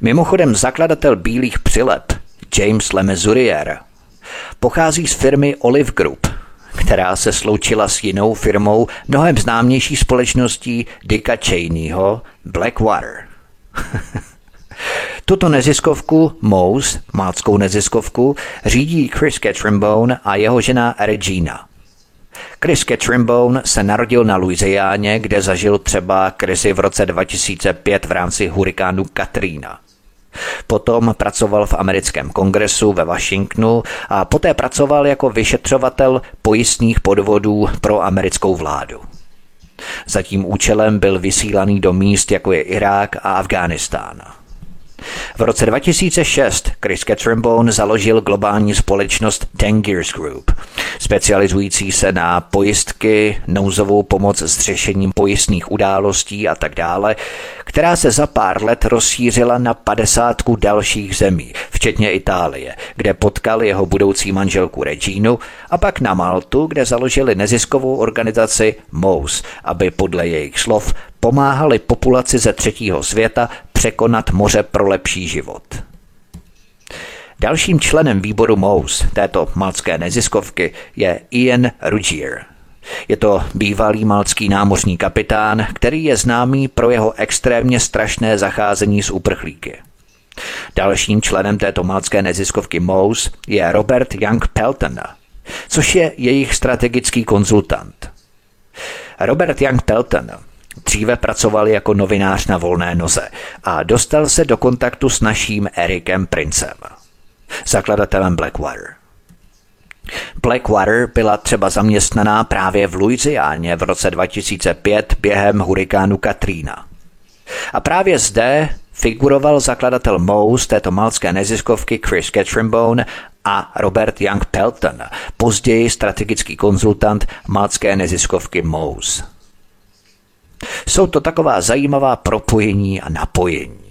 Mimochodem zakladatel bílých přilep James Lemezurier pochází z firmy Olive Group, která se sloučila s jinou firmou mnohem známější společností Dicka Cheneyho Blackwater. Tuto neziskovku Mouse, máckou neziskovku, řídí Chris Catrimbone a jeho žena Regina. Chris Catrimbone se narodil na Louisianě, kde zažil třeba krizi v roce 2005 v rámci hurikánu Katrina. Potom pracoval v americkém kongresu ve Washingtonu a poté pracoval jako vyšetřovatel pojistných podvodů pro americkou vládu. Za tím účelem byl vysílaný do míst, jako je Irák a Afghánistán. V roce 2006 Chris Catrimbone založil globální společnost Tangiers Group, specializující se na pojistky, nouzovou pomoc s řešením pojistných událostí a tak dále, která se za pár let rozšířila na padesátku dalších zemí, včetně Itálie, kde potkal jeho budoucí manželku Reginu a pak na Maltu, kde založili neziskovou organizaci MOUS, aby podle jejich slov pomáhali populaci ze třetího světa překonat moře pro lepší život. Dalším členem výboru MOUS této malcké neziskovky je Ian Ruggier. Je to bývalý malcký námořní kapitán, který je známý pro jeho extrémně strašné zacházení s uprchlíky. Dalším členem této malcké neziskovky MOUS je Robert Young Pelton, což je jejich strategický konzultant. Robert Young Pelton Dříve pracoval jako novinář na volné noze a dostal se do kontaktu s naším Erikem Princem, zakladatelem Blackwater. Blackwater byla třeba zaměstnaná právě v Louisianě v roce 2005 během hurikánu Katrina. A právě zde figuroval zakladatel Mouse této malské neziskovky Chris Ketchrimbone a Robert Young Pelton, později strategický konzultant malské neziskovky Mouse. Jsou to taková zajímavá propojení a napojení.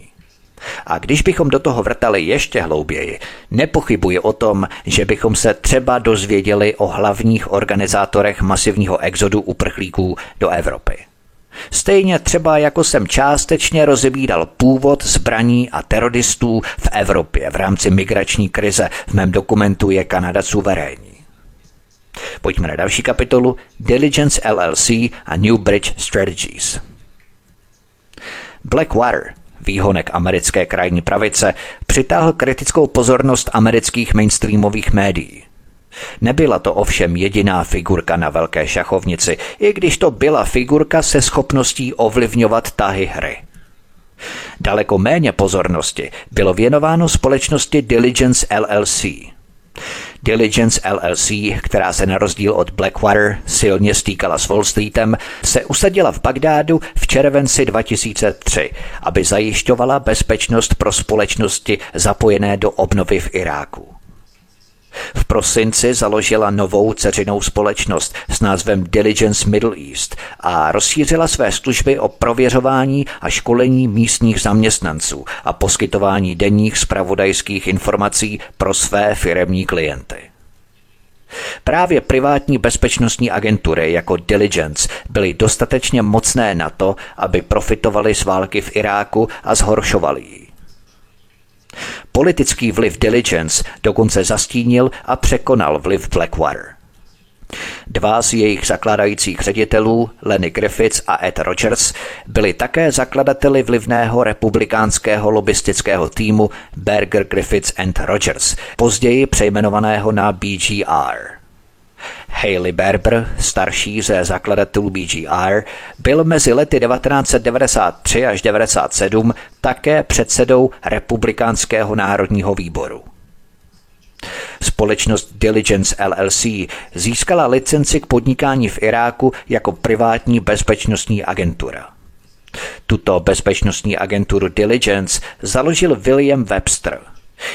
A když bychom do toho vrtali ještě hlouběji, nepochybuji o tom, že bychom se třeba dozvěděli o hlavních organizátorech masivního exodu uprchlíků do Evropy. Stejně třeba jako jsem částečně rozebíral původ zbraní a teroristů v Evropě v rámci migrační krize, v mém dokumentu je Kanada suverénní. Pojďme na další kapitolu Diligence LLC a New Bridge Strategies. Blackwater, výhonek americké krajní pravice, přitáhl kritickou pozornost amerických mainstreamových médií. Nebyla to ovšem jediná figurka na velké šachovnici, i když to byla figurka se schopností ovlivňovat tahy hry. Daleko méně pozornosti bylo věnováno společnosti Diligence LLC – Diligence LLC, která se na rozdíl od Blackwater silně stýkala s Wall Streetem, se usadila v Bagdádu v červenci 2003, aby zajišťovala bezpečnost pro společnosti zapojené do obnovy v Iráku. V prosinci založila novou ceřinou společnost s názvem Diligence Middle East a rozšířila své služby o prověřování a školení místních zaměstnanců a poskytování denních spravodajských informací pro své firemní klienty. Právě privátní bezpečnostní agentury jako Diligence byly dostatečně mocné na to, aby profitovali z války v Iráku a zhoršovali ji. Politický vliv Diligence dokonce zastínil a překonal vliv Blackwater. Dva z jejich zakládajících ředitelů, Lenny Griffiths a Ed Rogers, byli také zakladateli vlivného republikánského lobistického týmu Berger Griffiths and Rogers, později přejmenovaného na BGR. Haley Berber, starší ze zakladatelů BGR, byl mezi lety 1993 až 1997 také předsedou Republikánského národního výboru. Společnost Diligence LLC získala licenci k podnikání v Iráku jako privátní bezpečnostní agentura. Tuto bezpečnostní agenturu Diligence založil William Webster,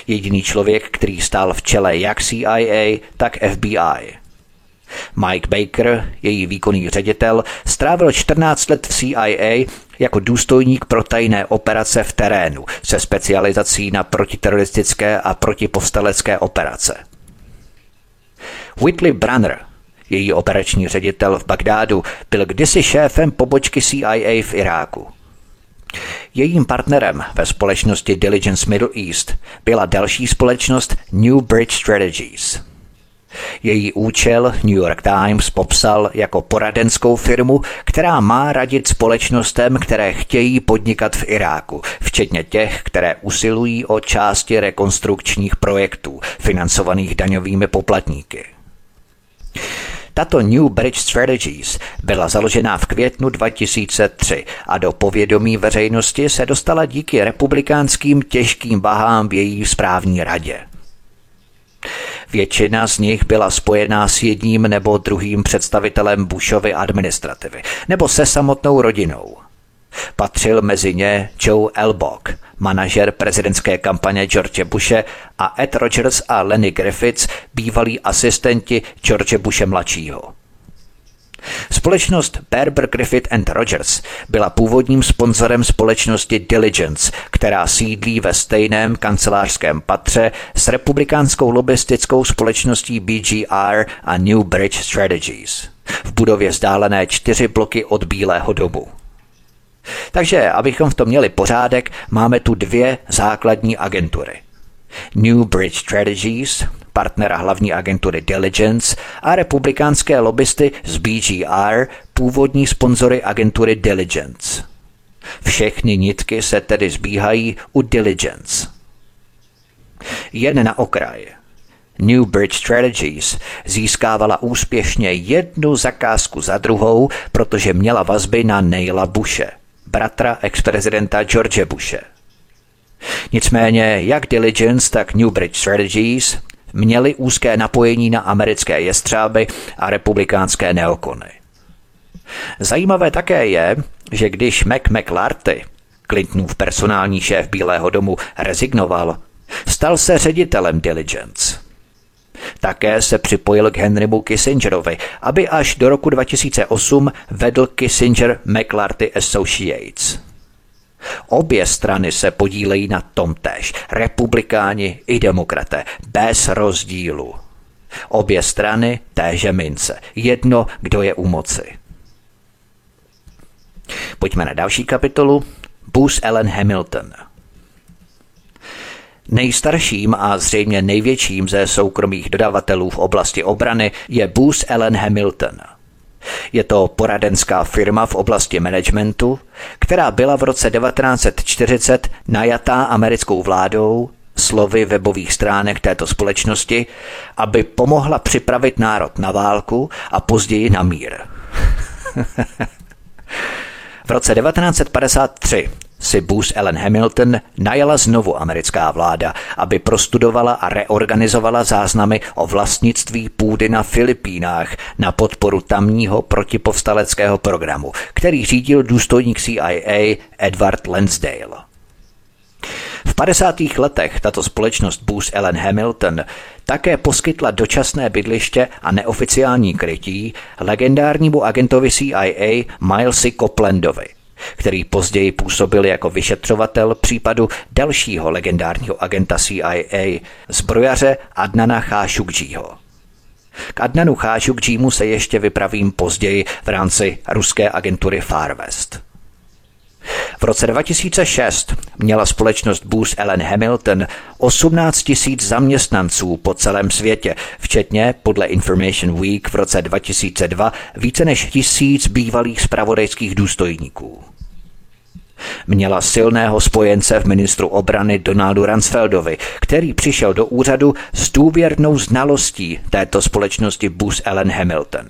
jediný člověk, který stál v čele jak CIA, tak FBI. Mike Baker, její výkonný ředitel, strávil 14 let v CIA jako důstojník pro tajné operace v terénu se specializací na protiteroristické a protipovstalecké operace. Whitley Brunner, její operační ředitel v Bagdádu, byl kdysi šéfem pobočky CIA v Iráku. Jejím partnerem ve společnosti Diligence Middle East byla další společnost New Bridge Strategies – její účel New York Times popsal jako poradenskou firmu, která má radit společnostem, které chtějí podnikat v Iráku, včetně těch, které usilují o části rekonstrukčních projektů financovaných daňovými poplatníky. Tato New Bridge Strategies byla založena v květnu 2003 a do povědomí veřejnosti se dostala díky republikánským těžkým bahám v její správní radě. Většina z nich byla spojená s jedním nebo druhým představitelem Bushovy administrativy, nebo se samotnou rodinou. Patřil mezi ně Joe Elbok, manažer prezidentské kampaně George Bushe a Ed Rogers a Lenny Griffiths, bývalí asistenti George Bushe mladšího. Společnost Berber Griffith and Rogers byla původním sponzorem společnosti Diligence, která sídlí ve stejném kancelářském patře s republikánskou lobistickou společností BGR a New Bridge Strategies v budově vzdálené čtyři bloky od Bílého domu. Takže, abychom v tom měli pořádek, máme tu dvě základní agentury. New Bridge Strategies, partnera hlavní agentury Diligence a republikánské lobbysty z BGR, původní sponzory agentury Diligence. Všechny nitky se tedy zbíhají u Diligence. Jen na okraj. New Bridge Strategies získávala úspěšně jednu zakázku za druhou, protože měla vazby na Neila Bushe, bratra ex-prezidenta George Bushe. Nicméně jak Diligence, tak New Bridge Strategies měli úzké napojení na americké jestřáby a republikánské neokony. Zajímavé také je, že když Mac McLarty, Clintonův personální šéf Bílého domu, rezignoval, stal se ředitelem Diligence. Také se připojil k Henrymu Kissingerovi, aby až do roku 2008 vedl Kissinger McLarty Associates. Obě strany se podílejí na tom též, republikáni i demokraté, bez rozdílu. Obě strany téže mince, jedno, kdo je u moci. Pojďme na další kapitolu. Booth Ellen Hamilton. Nejstarším a zřejmě největším ze soukromých dodavatelů v oblasti obrany je Booth Ellen Hamilton – je to poradenská firma v oblasti managementu, která byla v roce 1940 najatá americkou vládou slovy webových stránek této společnosti, aby pomohla připravit národ na válku a později na mír. v roce 1953 si Booth Ellen Hamilton najala znovu americká vláda, aby prostudovala a reorganizovala záznamy o vlastnictví půdy na Filipínách na podporu tamního protipovstaleckého programu, který řídil důstojník CIA Edward Lansdale. V 50. letech tato společnost Booth Ellen Hamilton také poskytla dočasné bydliště a neoficiální krytí legendárnímu agentovi CIA Milesi Coplandovi – který později působil jako vyšetřovatel případu dalšího legendárního agenta CIA, zbrojaře Adnana Khashoggiho. K Adnanu Khashoggimu se ještě vypravím později v rámci ruské agentury Far West. V roce 2006 měla společnost Booth Ellen Hamilton 18 tisíc zaměstnanců po celém světě, včetně podle Information Week v roce 2002 více než tisíc bývalých spravodajských důstojníků. Měla silného spojence v ministru obrany Donaldu Ransfeldovi, který přišel do úřadu s důvěrnou znalostí této společnosti Booth Ellen Hamilton.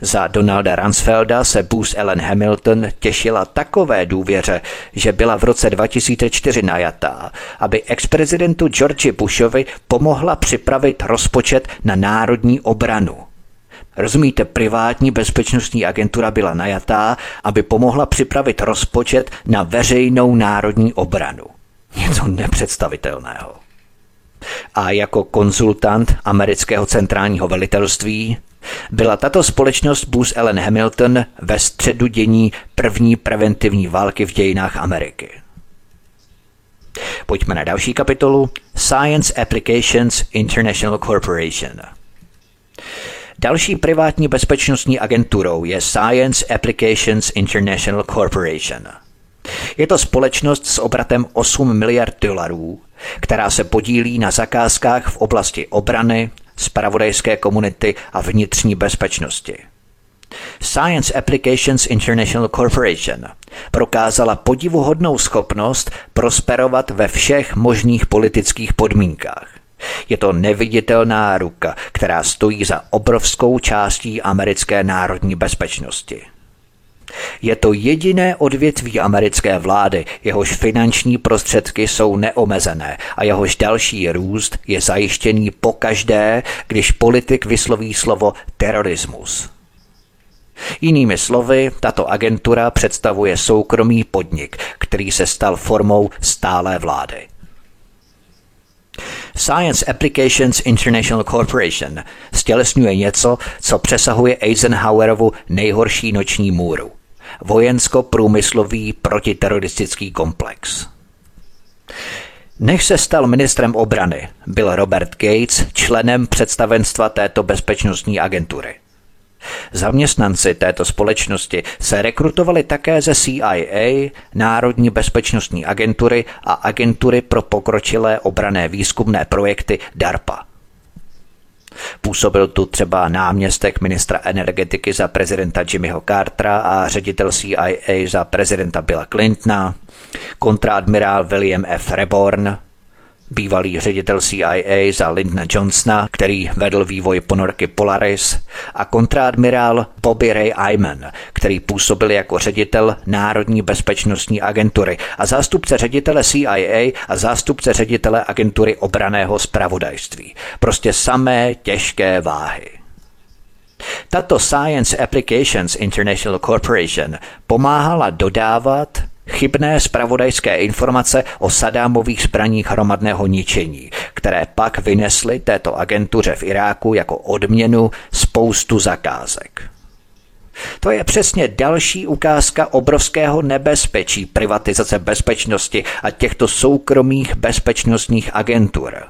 Za Donalda Ransfelda se Booth Ellen Hamilton těšila takové důvěře, že byla v roce 2004 najatá, aby ex-prezidentu George Bushovi pomohla připravit rozpočet na národní obranu – Rozumíte, privátní bezpečnostní agentura byla najatá, aby pomohla připravit rozpočet na veřejnou národní obranu. Něco nepředstavitelného. A jako konzultant amerického centrálního velitelství byla tato společnost Booth Ellen Hamilton ve středu dění první preventivní války v dějinách Ameriky. Pojďme na další kapitolu Science Applications International Corporation. Další privátní bezpečnostní agenturou je Science Applications International Corporation. Je to společnost s obratem 8 miliard dolarů, která se podílí na zakázkách v oblasti obrany, spravodajské komunity a vnitřní bezpečnosti. Science Applications International Corporation prokázala podivuhodnou schopnost prosperovat ve všech možných politických podmínkách. Je to neviditelná ruka, která stojí za obrovskou částí americké národní bezpečnosti. Je to jediné odvětví americké vlády, jehož finanční prostředky jsou neomezené a jehož další růst je zajištěný pokaždé, když politik vysloví slovo terorismus. Jinými slovy, tato agentura představuje soukromý podnik, který se stal formou stálé vlády. Science Applications International Corporation stělesňuje něco, co přesahuje Eisenhowerovu nejhorší noční můru. Vojensko-průmyslový protiteroristický komplex. Než se stal ministrem obrany, byl Robert Gates členem představenstva této bezpečnostní agentury. Zaměstnanci této společnosti se rekrutovali také ze CIA, Národní bezpečnostní agentury a agentury pro pokročilé obrané výzkumné projekty DARPA. Působil tu třeba náměstek ministra energetiky za prezidenta Jimmyho Cartera a ředitel CIA za prezidenta Billa Clintona, kontradmirál William F. Reborn, bývalý ředitel CIA za Lyndona Johnsona, který vedl vývoj ponorky Polaris, a kontradmirál Bobby Ray Ayman, který působil jako ředitel Národní bezpečnostní agentury a zástupce ředitele CIA a zástupce ředitele agentury obraného spravodajství. Prostě samé těžké váhy. Tato Science Applications International Corporation pomáhala dodávat chybné spravodajské informace o Sadámových zbraních hromadného ničení, které pak vynesly této agentuře v Iráku jako odměnu spoustu zakázek. To je přesně další ukázka obrovského nebezpečí privatizace bezpečnosti a těchto soukromých bezpečnostních agentur.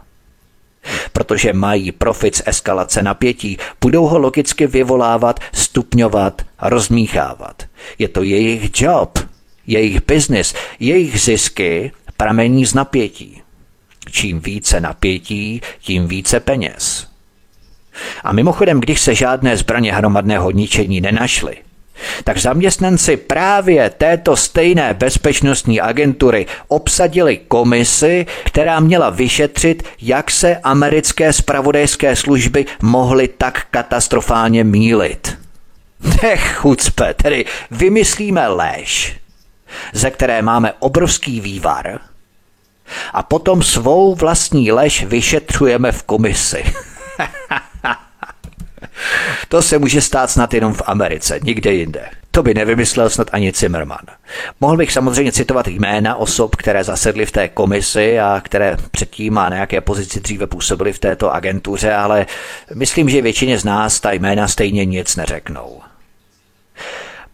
Protože mají profit z eskalace napětí, budou ho logicky vyvolávat, stupňovat, rozmíchávat. Je to jejich job – jejich biznis, jejich zisky pramení z napětí. Čím více napětí, tím více peněz. A mimochodem, když se žádné zbraně hromadného ničení nenašly, tak zaměstnanci právě této stejné bezpečnostní agentury obsadili komisi, která měla vyšetřit, jak se americké spravodajské služby mohly tak katastrofálně mílit. Nech chucpe, tedy vymyslíme lež ze které máme obrovský vývar, a potom svou vlastní lež vyšetřujeme v komisi. to se může stát snad jenom v Americe, nikde jinde. To by nevymyslel snad ani Zimmerman. Mohl bych samozřejmě citovat jména osob, které zasedly v té komisi a které předtím a nějaké pozici dříve působily v této agentuře, ale myslím, že většině z nás ta jména stejně nic neřeknou.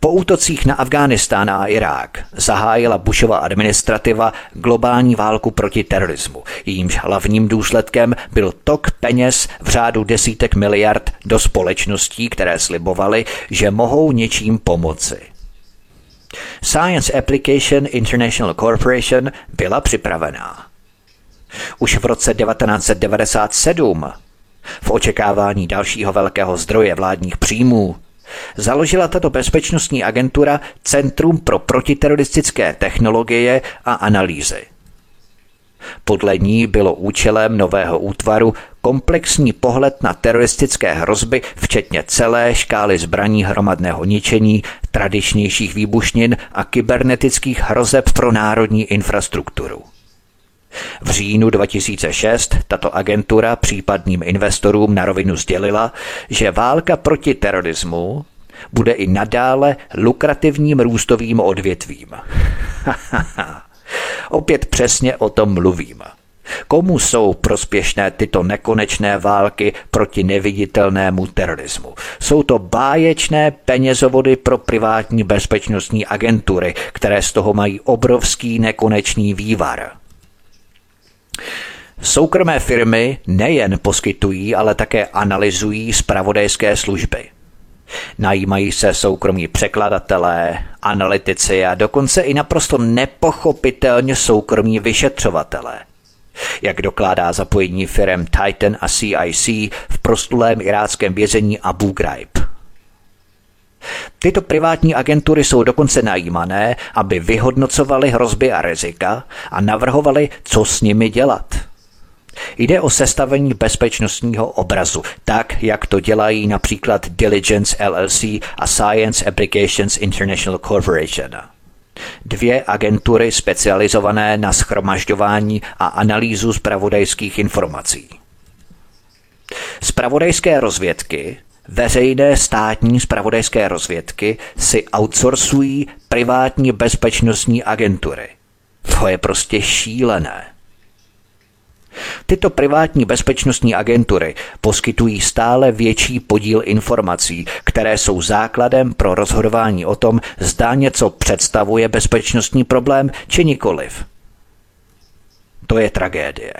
Po útocích na Afghánistán a Irák zahájila Bushova administrativa globální válku proti terorismu. Jejímž hlavním důsledkem byl tok peněz v řádu desítek miliard do společností, které slibovaly, že mohou něčím pomoci. Science Application International Corporation byla připravená. Už v roce 1997 v očekávání dalšího velkého zdroje vládních příjmů Založila tato bezpečnostní agentura Centrum pro protiteroristické technologie a analýzy. Podle ní bylo účelem nového útvaru komplexní pohled na teroristické hrozby, včetně celé škály zbraní hromadného ničení, tradičnějších výbušnin a kybernetických hrozeb pro národní infrastrukturu. V říjnu 2006 tato agentura případným investorům na rovinu sdělila, že válka proti terorismu bude i nadále lukrativním růstovým odvětvím. Opět přesně o tom mluvím. Komu jsou prospěšné tyto nekonečné války proti neviditelnému terorismu? Jsou to báječné penězovody pro privátní bezpečnostní agentury, které z toho mají obrovský nekonečný vývar. Soukromé firmy nejen poskytují, ale také analyzují spravodajské služby. Najímají se soukromí překladatelé, analytici a dokonce i naprosto nepochopitelně soukromí vyšetřovatelé. Jak dokládá zapojení firm Titan a CIC v prostulém iráckém vězení Abu Ghraib. Tyto privátní agentury jsou dokonce najímané, aby vyhodnocovali hrozby a rizika a navrhovali, co s nimi dělat. Jde o sestavení bezpečnostního obrazu, tak, jak to dělají například Diligence LLC a Science Applications International Corporation. Dvě agentury specializované na schromažďování a analýzu zpravodajských informací. Spravodajské rozvědky Veřejné státní spravodajské rozvědky si outsourcují privátní bezpečnostní agentury. To je prostě šílené. Tyto privátní bezpečnostní agentury poskytují stále větší podíl informací, které jsou základem pro rozhodování o tom, zda něco představuje bezpečnostní problém či nikoliv. To je tragédie.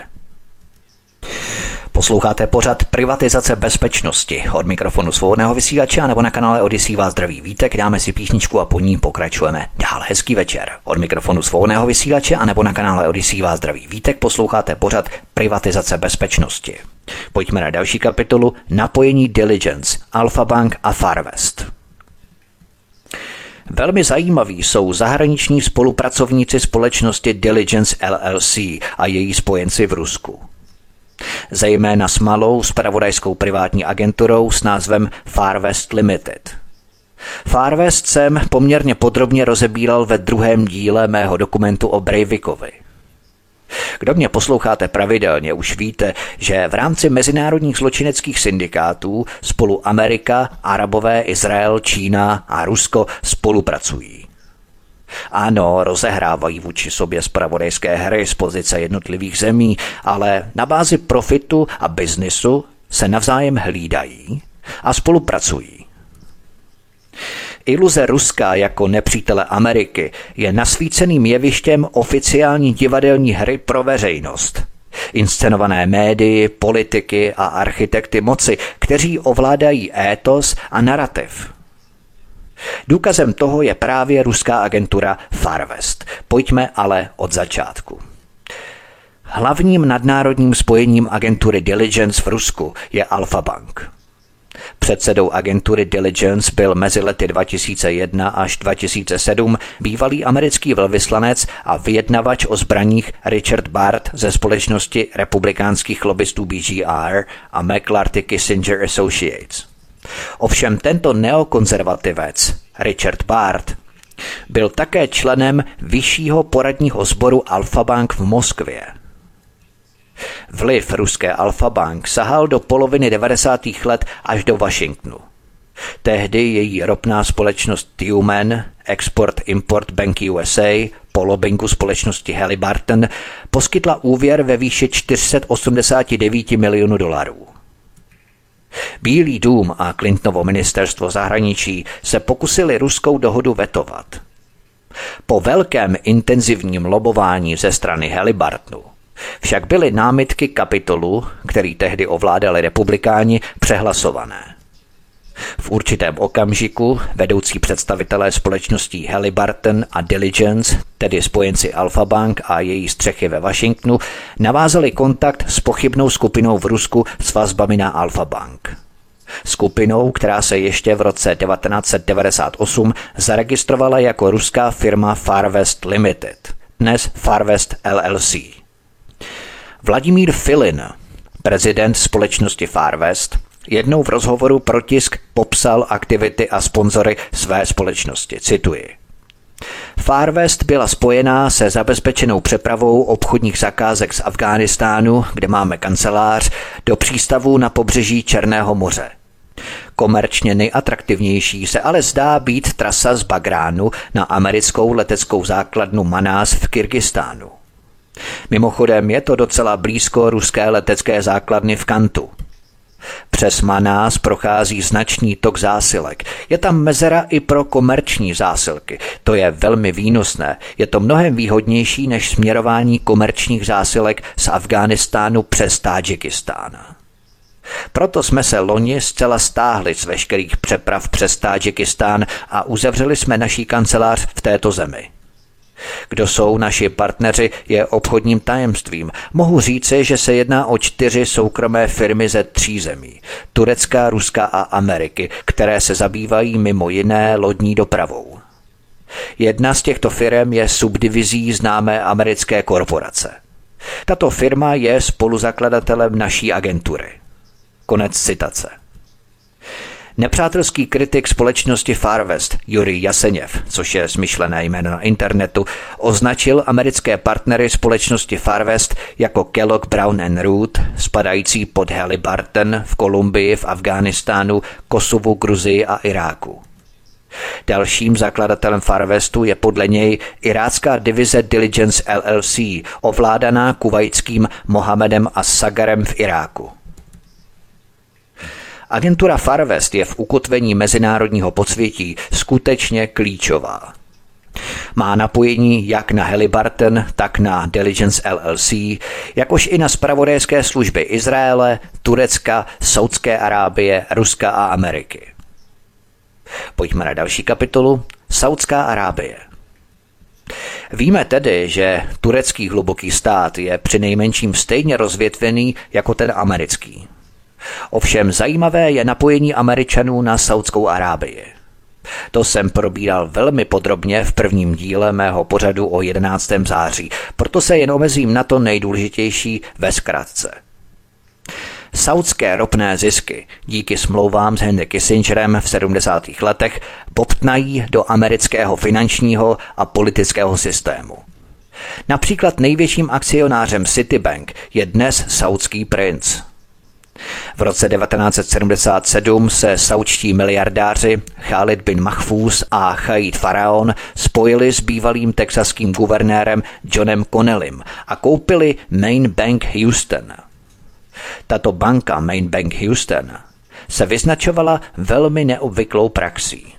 Posloucháte pořad Privatizace bezpečnosti. Od mikrofonu svobodného vysílače nebo na kanále Odisí vás zdraví vítek, dáme si písničku a po ní pokračujeme. Dál hezký večer. Od mikrofonu svobodného vysílače a nebo na kanále Odisí vás zdraví vítek posloucháte pořad Privatizace bezpečnosti. Pojďme na další kapitolu Napojení Diligence, Alpha Bank a Farvest. Velmi zajímaví jsou zahraniční spolupracovníci společnosti Diligence LLC a její spojenci v Rusku zejména s malou spravodajskou privátní agenturou s názvem Far West Limited. Far West jsem poměrně podrobně rozebíral ve druhém díle mého dokumentu o Breivikovi. Kdo mě posloucháte pravidelně, už víte, že v rámci mezinárodních zločineckých syndikátů spolu Amerika, Arabové, Izrael, Čína a Rusko spolupracují. Ano, rozehrávají vůči sobě spravodajské hry z pozice jednotlivých zemí, ale na bázi profitu a biznisu se navzájem hlídají a spolupracují. Iluze Ruska jako nepřítele Ameriky je nasvíceným jevištěm oficiální divadelní hry pro veřejnost. Inscenované médii, politiky a architekty moci, kteří ovládají étos a narrativ – Důkazem toho je právě ruská agentura Farvest. Pojďme ale od začátku. Hlavním nadnárodním spojením agentury Diligence v Rusku je Alfa Bank. Předsedou agentury Diligence byl mezi lety 2001 až 2007 bývalý americký velvyslanec a vyjednavač o zbraních Richard Bart ze společnosti republikánských lobbystů BGR a McClarty Kissinger Associates. Ovšem tento neokonzervativec, Richard Bart, byl také členem vyššího poradního sboru Alfa Bank v Moskvě. Vliv ruské Alfa Bank sahal do poloviny 90. let až do Washingtonu. Tehdy její ropná společnost Tumen, Export Import Bank USA, po lobbingu společnosti Halliburton, poskytla úvěr ve výši 489 milionů dolarů. Bílý dům a Clintonovo ministerstvo zahraničí se pokusili ruskou dohodu vetovat. Po velkém intenzivním lobování ze strany Helibartnu však byly námitky kapitolu, který tehdy ovládali republikáni, přehlasované. V určitém okamžiku vedoucí představitelé společností Halliburton a Diligence, tedy spojenci Alpha Bank a její střechy ve Washingtonu, navázali kontakt s pochybnou skupinou v Rusku s vazbami na Alpha Bank. Skupinou, která se ještě v roce 1998 zaregistrovala jako ruská firma Farvest Limited, dnes Farvest LLC. Vladimír Filin, prezident společnosti Farvest, jednou v rozhovoru pro tisk popsal aktivity a sponzory své společnosti. Cituji. Farvest byla spojená se zabezpečenou přepravou obchodních zakázek z Afghánistánu, kde máme kancelář, do přístavů na pobřeží Černého moře. Komerčně nejatraktivnější se ale zdá být trasa z Bagránu na americkou leteckou základnu Manás v Kyrgyzstánu. Mimochodem je to docela blízko ruské letecké základny v Kantu. Přes Manás prochází značný tok zásilek. Je tam mezera i pro komerční zásilky. To je velmi výnosné. Je to mnohem výhodnější než směrování komerčních zásilek z Afghánistánu přes Tádžikistán. Proto jsme se loni zcela stáhli z veškerých přeprav přes Tádžikistán a uzavřeli jsme naší kancelář v této zemi. Kdo jsou naši partneři, je obchodním tajemstvím. Mohu říci, že se jedná o čtyři soukromé firmy ze tří zemí. Turecka, Ruska a Ameriky, které se zabývají mimo jiné lodní dopravou. Jedna z těchto firm je subdivizí známé americké korporace. Tato firma je spoluzakladatelem naší agentury. Konec citace. Nepřátelský kritik společnosti Farvest Yuri Jaseněv, což je smyšlené jméno na internetu, označil americké partnery společnosti Farvest jako Kellogg Brown and Root, spadající pod Halliburton v Kolumbii, v Afghánistánu, Kosovu, Gruzii a Iráku. Dalším zakladatelem Farvestu je podle něj irácká divize Diligence LLC, ovládaná kuvajským Mohamedem As-Sagarem v Iráku. Agentura Farvest je v ukotvení mezinárodního podsvětí skutečně klíčová. Má napojení jak na Halliburton, tak na Diligence LLC, jakož i na spravodajské služby Izraele, Turecka, Saudské Arábie, Ruska a Ameriky. Pojďme na další kapitolu. Saudská Arábie. Víme tedy, že turecký hluboký stát je při nejmenším stejně rozvětvený jako ten americký. Ovšem zajímavé je napojení Američanů na Saudskou Arábii. To jsem probíral velmi podrobně v prvním díle mého pořadu o 11. září, proto se jen omezím na to nejdůležitější ve zkratce. Saudské ropné zisky díky smlouvám s Henry Kissingerem v 70. letech bobtnají do amerického finančního a politického systému. Například největším akcionářem Citibank je dnes saudský princ. V roce 1977 se saučtí miliardáři Khalid bin Mahfuz a Chaid Faraon spojili s bývalým texaským guvernérem Johnem Connelim a koupili Main Bank Houston – tato banka Main Bank Houston se vyznačovala velmi neobvyklou praxí.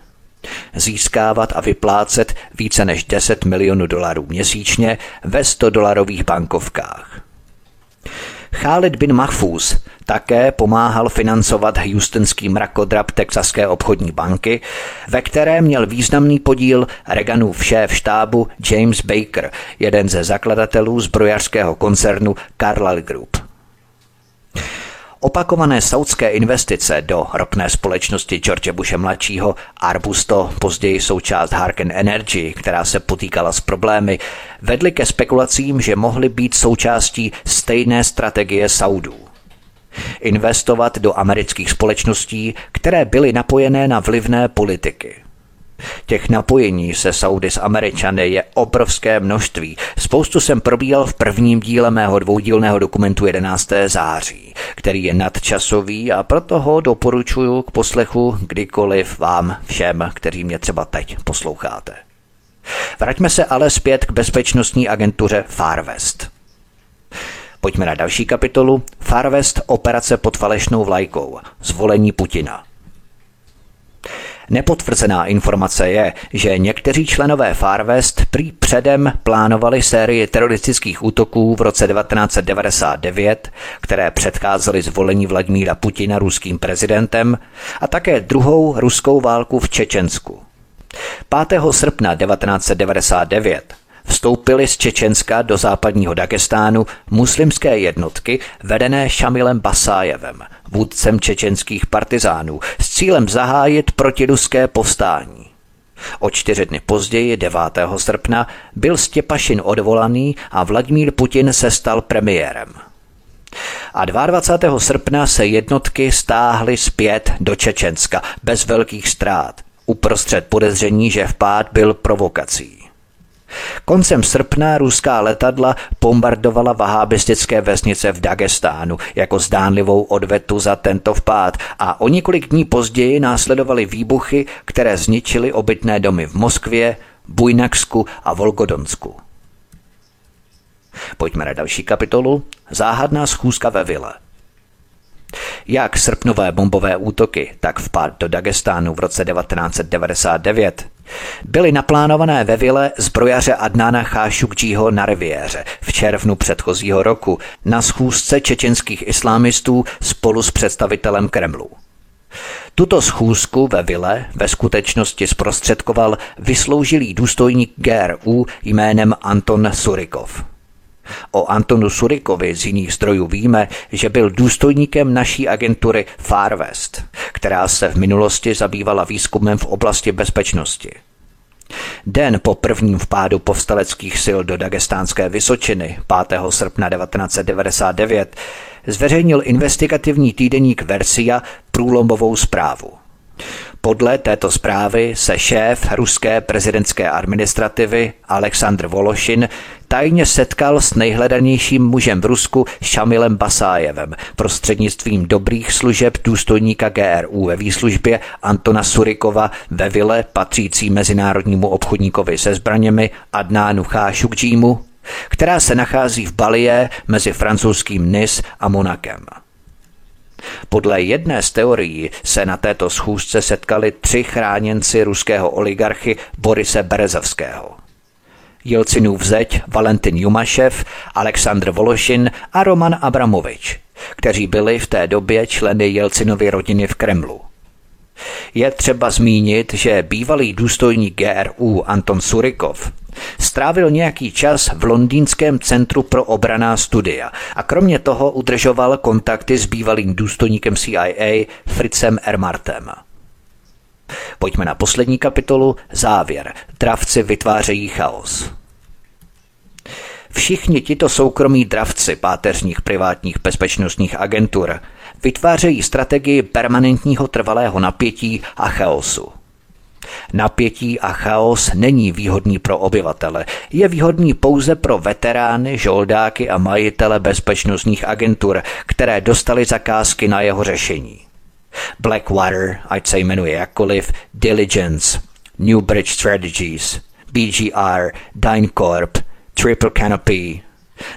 Získávat a vyplácet více než 10 milionů dolarů měsíčně ve 100 dolarových bankovkách. Khalid bin Mahfuz také pomáhal financovat houstonský mrakodrap Texaské obchodní banky, ve které měl významný podíl Reaganův šéf štábu James Baker, jeden ze zakladatelů zbrojařského koncernu Carlyle Group. Opakované saudské investice do ropné společnosti George Bushe mladšího, Arbusto, později součást Harken Energy, která se potýkala s problémy, vedly ke spekulacím, že mohly být součástí stejné strategie Saudů. Investovat do amerických společností, které byly napojené na vlivné politiky – Těch napojení se Saudy s Američany je obrovské množství. Spoustu jsem probíhal v prvním díle mého dvoudílného dokumentu 11. září, který je nadčasový a proto ho doporučuji k poslechu kdykoliv vám všem, kteří mě třeba teď posloucháte. Vraťme se ale zpět k bezpečnostní agentuře Farvest. Pojďme na další kapitolu. Farvest operace pod falešnou vlajkou. Zvolení Putina. Nepotvrzená informace je, že někteří členové Far West prý předem plánovali sérii teroristických útoků v roce 1999, které předcházely zvolení Vladimíra Putina ruským prezidentem a také druhou ruskou válku v Čečensku. 5. srpna 1999 vstoupily z Čečenska do západního Dagestánu muslimské jednotky vedené Šamilem Basájevem, vůdcem čečenských partizánů, s cílem zahájit protiruské povstání. O čtyři dny později, 9. srpna, byl Stěpašin odvolaný a Vladimír Putin se stal premiérem. A 22. srpna se jednotky stáhly zpět do Čečenska bez velkých ztrát, uprostřed podezření, že vpád byl provokací. Koncem srpna ruská letadla bombardovala vahábistické vesnice v Dagestánu jako zdánlivou odvetu za tento vpád a o několik dní později následovaly výbuchy, které zničily obytné domy v Moskvě, Bujnaksku a Volgodonsku. Pojďme na další kapitolu. Záhadná schůzka ve vile. Jak srpnové bombové útoky, tak vpád do Dagestánu v roce 1999 byly naplánované ve vile zbrojaře Adnána Chášukčího na riviéře v červnu předchozího roku na schůzce čečenských islámistů spolu s představitelem Kremlu. Tuto schůzku ve vile ve skutečnosti zprostředkoval vysloužilý důstojník GRU jménem Anton Surikov. O Antonu Surikovi z jiných zdrojů víme, že byl důstojníkem naší agentury Far West, která se v minulosti zabývala výzkumem v oblasti bezpečnosti. Den po prvním vpádu povstaleckých sil do Dagestánské Vysočiny 5. srpna 1999 zveřejnil investigativní týdeník Versia průlomovou zprávu. Podle této zprávy se šéf ruské prezidentské administrativy Aleksandr Vološin tajně setkal s nejhledanějším mužem v Rusku Šamilem Basájevem prostřednictvím dobrých služeb důstojníka GRU ve výslužbě Antona Surikova ve vile patřící mezinárodnímu obchodníkovi se zbraněmi Adnánu Chášukdžímu, která se nachází v Balie mezi francouzským Nis a Monakem. Podle jedné z teorií se na této schůzce setkali tři chráněnci ruského oligarchy Borise Berezovského. Jelcinův zeď Valentin Jumašev, Aleksandr Vološin a Roman Abramovič, kteří byli v té době členy Jelcinovy rodiny v Kremlu. Je třeba zmínit, že bývalý důstojník GRU Anton Surikov strávil nějaký čas v londýnském centru pro obraná studia a kromě toho udržoval kontakty s bývalým důstojníkem CIA Fritzem Ermartem. Pojďme na poslední kapitolu, závěr. Dravci vytvářejí chaos. Všichni tito soukromí dravci páteřních privátních bezpečnostních agentur vytvářejí strategii permanentního trvalého napětí a chaosu. Napětí a chaos není výhodný pro obyvatele, je výhodný pouze pro veterány, žoldáky a majitele bezpečnostních agentur, které dostali zakázky na jeho řešení. Blackwater, ať se jmenuje jakkoliv, Diligence, Newbridge Strategies, BGR, DynCorp, Triple Canopy,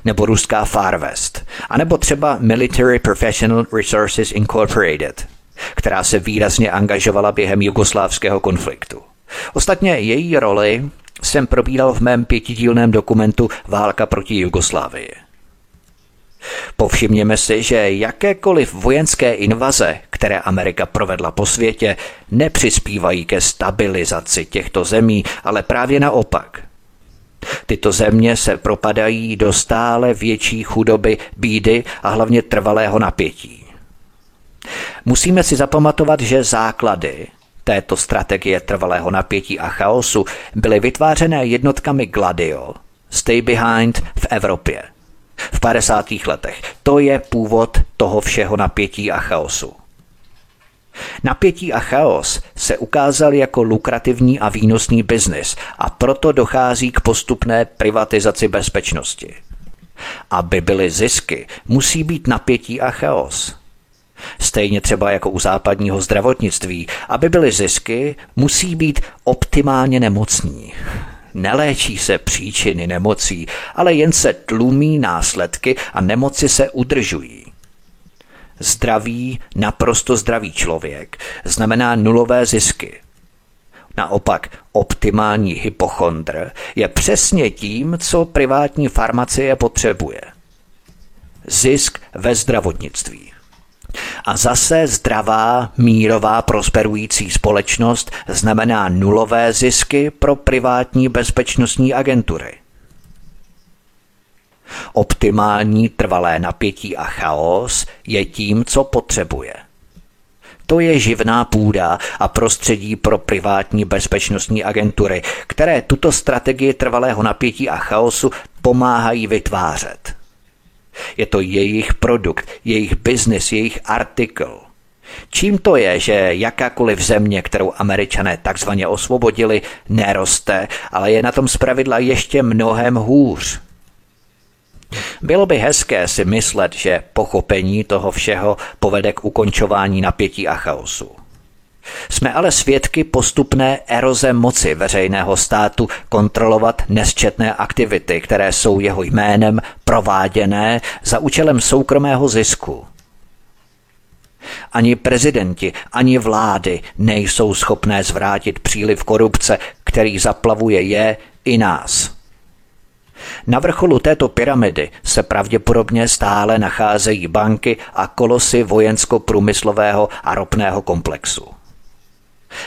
nebo ruská Farvest, anebo třeba Military Professional Resources Incorporated, která se výrazně angažovala během jugoslávského konfliktu. Ostatně její roli jsem probíral v mém pětidílném dokumentu Válka proti Jugoslávii. Povšimněme si, že jakékoliv vojenské invaze, které Amerika provedla po světě, nepřispívají ke stabilizaci těchto zemí, ale právě naopak – Tyto země se propadají do stále větší chudoby, bídy a hlavně trvalého napětí. Musíme si zapamatovat, že základy této strategie trvalého napětí a chaosu byly vytvářené jednotkami Gladio, Stay Behind v Evropě. V 50. letech. To je původ toho všeho napětí a chaosu. Napětí a chaos se ukázal jako lukrativní a výnosný biznis a proto dochází k postupné privatizaci bezpečnosti. Aby byly zisky, musí být napětí a chaos. Stejně třeba jako u západního zdravotnictví, aby byly zisky, musí být optimálně nemocní. Neléčí se příčiny nemocí, ale jen se tlumí následky a nemoci se udržují. Zdravý, naprosto zdravý člověk znamená nulové zisky. Naopak, optimální hypochondr je přesně tím, co privátní farmacie potřebuje. Zisk ve zdravotnictví. A zase zdravá, mírová, prosperující společnost znamená nulové zisky pro privátní bezpečnostní agentury. Optimální trvalé napětí a chaos je tím, co potřebuje. To je živná půda a prostředí pro privátní bezpečnostní agentury, které tuto strategii trvalého napětí a chaosu pomáhají vytvářet. Je to jejich produkt, jejich biznis, jejich artikl. Čím to je, že jakákoliv země, kterou američané takzvaně osvobodili, neroste, ale je na tom zpravidla ještě mnohem hůř? Bylo by hezké si myslet, že pochopení toho všeho povede k ukončování napětí a chaosu. Jsme ale svědky postupné eroze moci veřejného státu kontrolovat nesčetné aktivity, které jsou jeho jménem prováděné za účelem soukromého zisku. Ani prezidenti, ani vlády nejsou schopné zvrátit příliv korupce, který zaplavuje je i nás. Na vrcholu této pyramidy se pravděpodobně stále nacházejí banky a kolosy vojensko-průmyslového a ropného komplexu.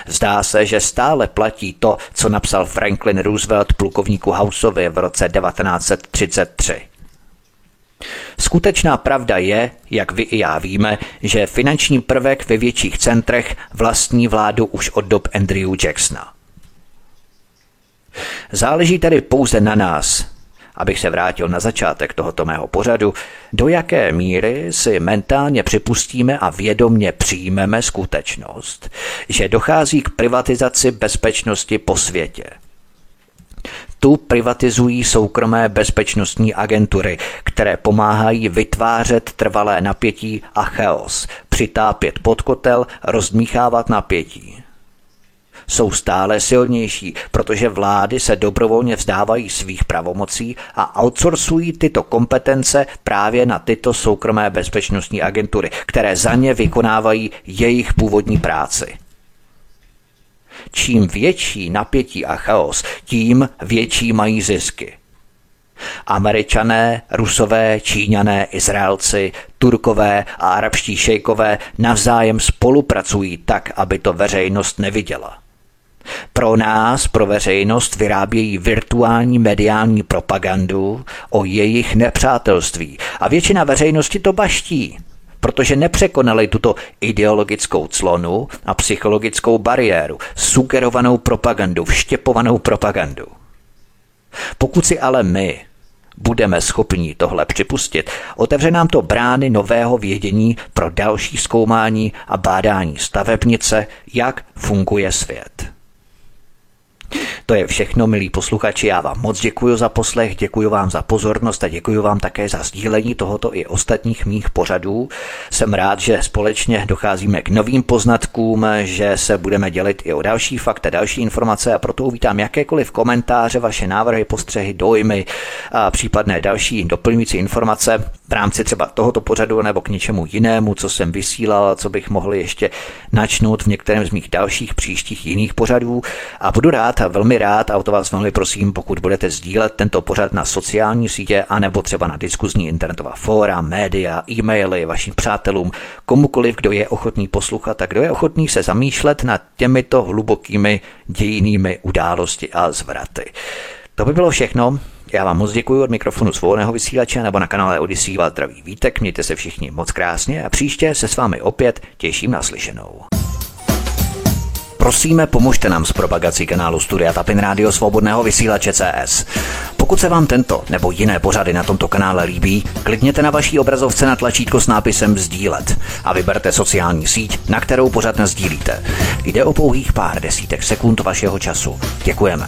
Zdá se, že stále platí to, co napsal Franklin Roosevelt plukovníku Houseovi v roce 1933. Skutečná pravda je, jak vy i já víme, že finanční prvek ve větších centrech vlastní vládu už od dob Andrew Jacksona. Záleží tedy pouze na nás, abych se vrátil na začátek tohoto mého pořadu, do jaké míry si mentálně připustíme a vědomně přijmeme skutečnost, že dochází k privatizaci bezpečnosti po světě. Tu privatizují soukromé bezpečnostní agentury, které pomáhají vytvářet trvalé napětí a chaos, přitápět pod kotel, rozdmíchávat napětí. Jsou stále silnější, protože vlády se dobrovolně vzdávají svých pravomocí a outsourcují tyto kompetence právě na tyto soukromé bezpečnostní agentury, které za ně vykonávají jejich původní práci. Čím větší napětí a chaos, tím větší mají zisky. Američané, Rusové, Číňané, Izraelci, Turkové a arabští šejkové navzájem spolupracují tak, aby to veřejnost neviděla. Pro nás, pro veřejnost, vyrábějí virtuální mediální propagandu o jejich nepřátelství a většina veřejnosti to baští, protože nepřekonali tuto ideologickou clonu a psychologickou bariéru, sugerovanou propagandu, vštěpovanou propagandu. Pokud si ale my budeme schopni tohle připustit, otevře nám to brány nového vědění pro další zkoumání a bádání stavebnice, jak funguje svět. To je všechno, milí posluchači. Já vám moc děkuji za poslech, děkuji vám za pozornost a děkuji vám také za sdílení tohoto i ostatních mých pořadů. Jsem rád, že společně docházíme k novým poznatkům, že se budeme dělit i o další fakta, další informace a proto uvítám jakékoliv komentáře, vaše návrhy, postřehy, dojmy a případné další doplňující informace v rámci třeba tohoto pořadu nebo k něčemu jinému, co jsem vysílal, co bych mohl ještě načnout v některém z mých dalších příštích jiných pořadů. A budu rád a velmi rád a o to vás velmi prosím, pokud budete sdílet tento pořad na sociální sítě anebo třeba na diskuzní internetová fóra, média, e-maily vašim přátelům, komukoliv, kdo je ochotný poslouchat a kdo je ochotný se zamýšlet nad těmito hlubokými dějinými události a zvraty. To by bylo všechno. Já vám moc děkuji od mikrofonu svobodného vysílače nebo na kanále vás zdraví vítek, mějte se všichni moc krásně a příště se s vámi opět těším na slyšenou. Prosíme, pomožte nám s propagací kanálu Studia Tapin Rádio Svobodného vysílače CS. Pokud se vám tento nebo jiné pořady na tomto kanále líbí, klikněte na vaší obrazovce na tlačítko s nápisem Sdílet a vyberte sociální síť, na kterou pořád sdílíte. Jde o pouhých pár desítek sekund vašeho času. Děkujeme.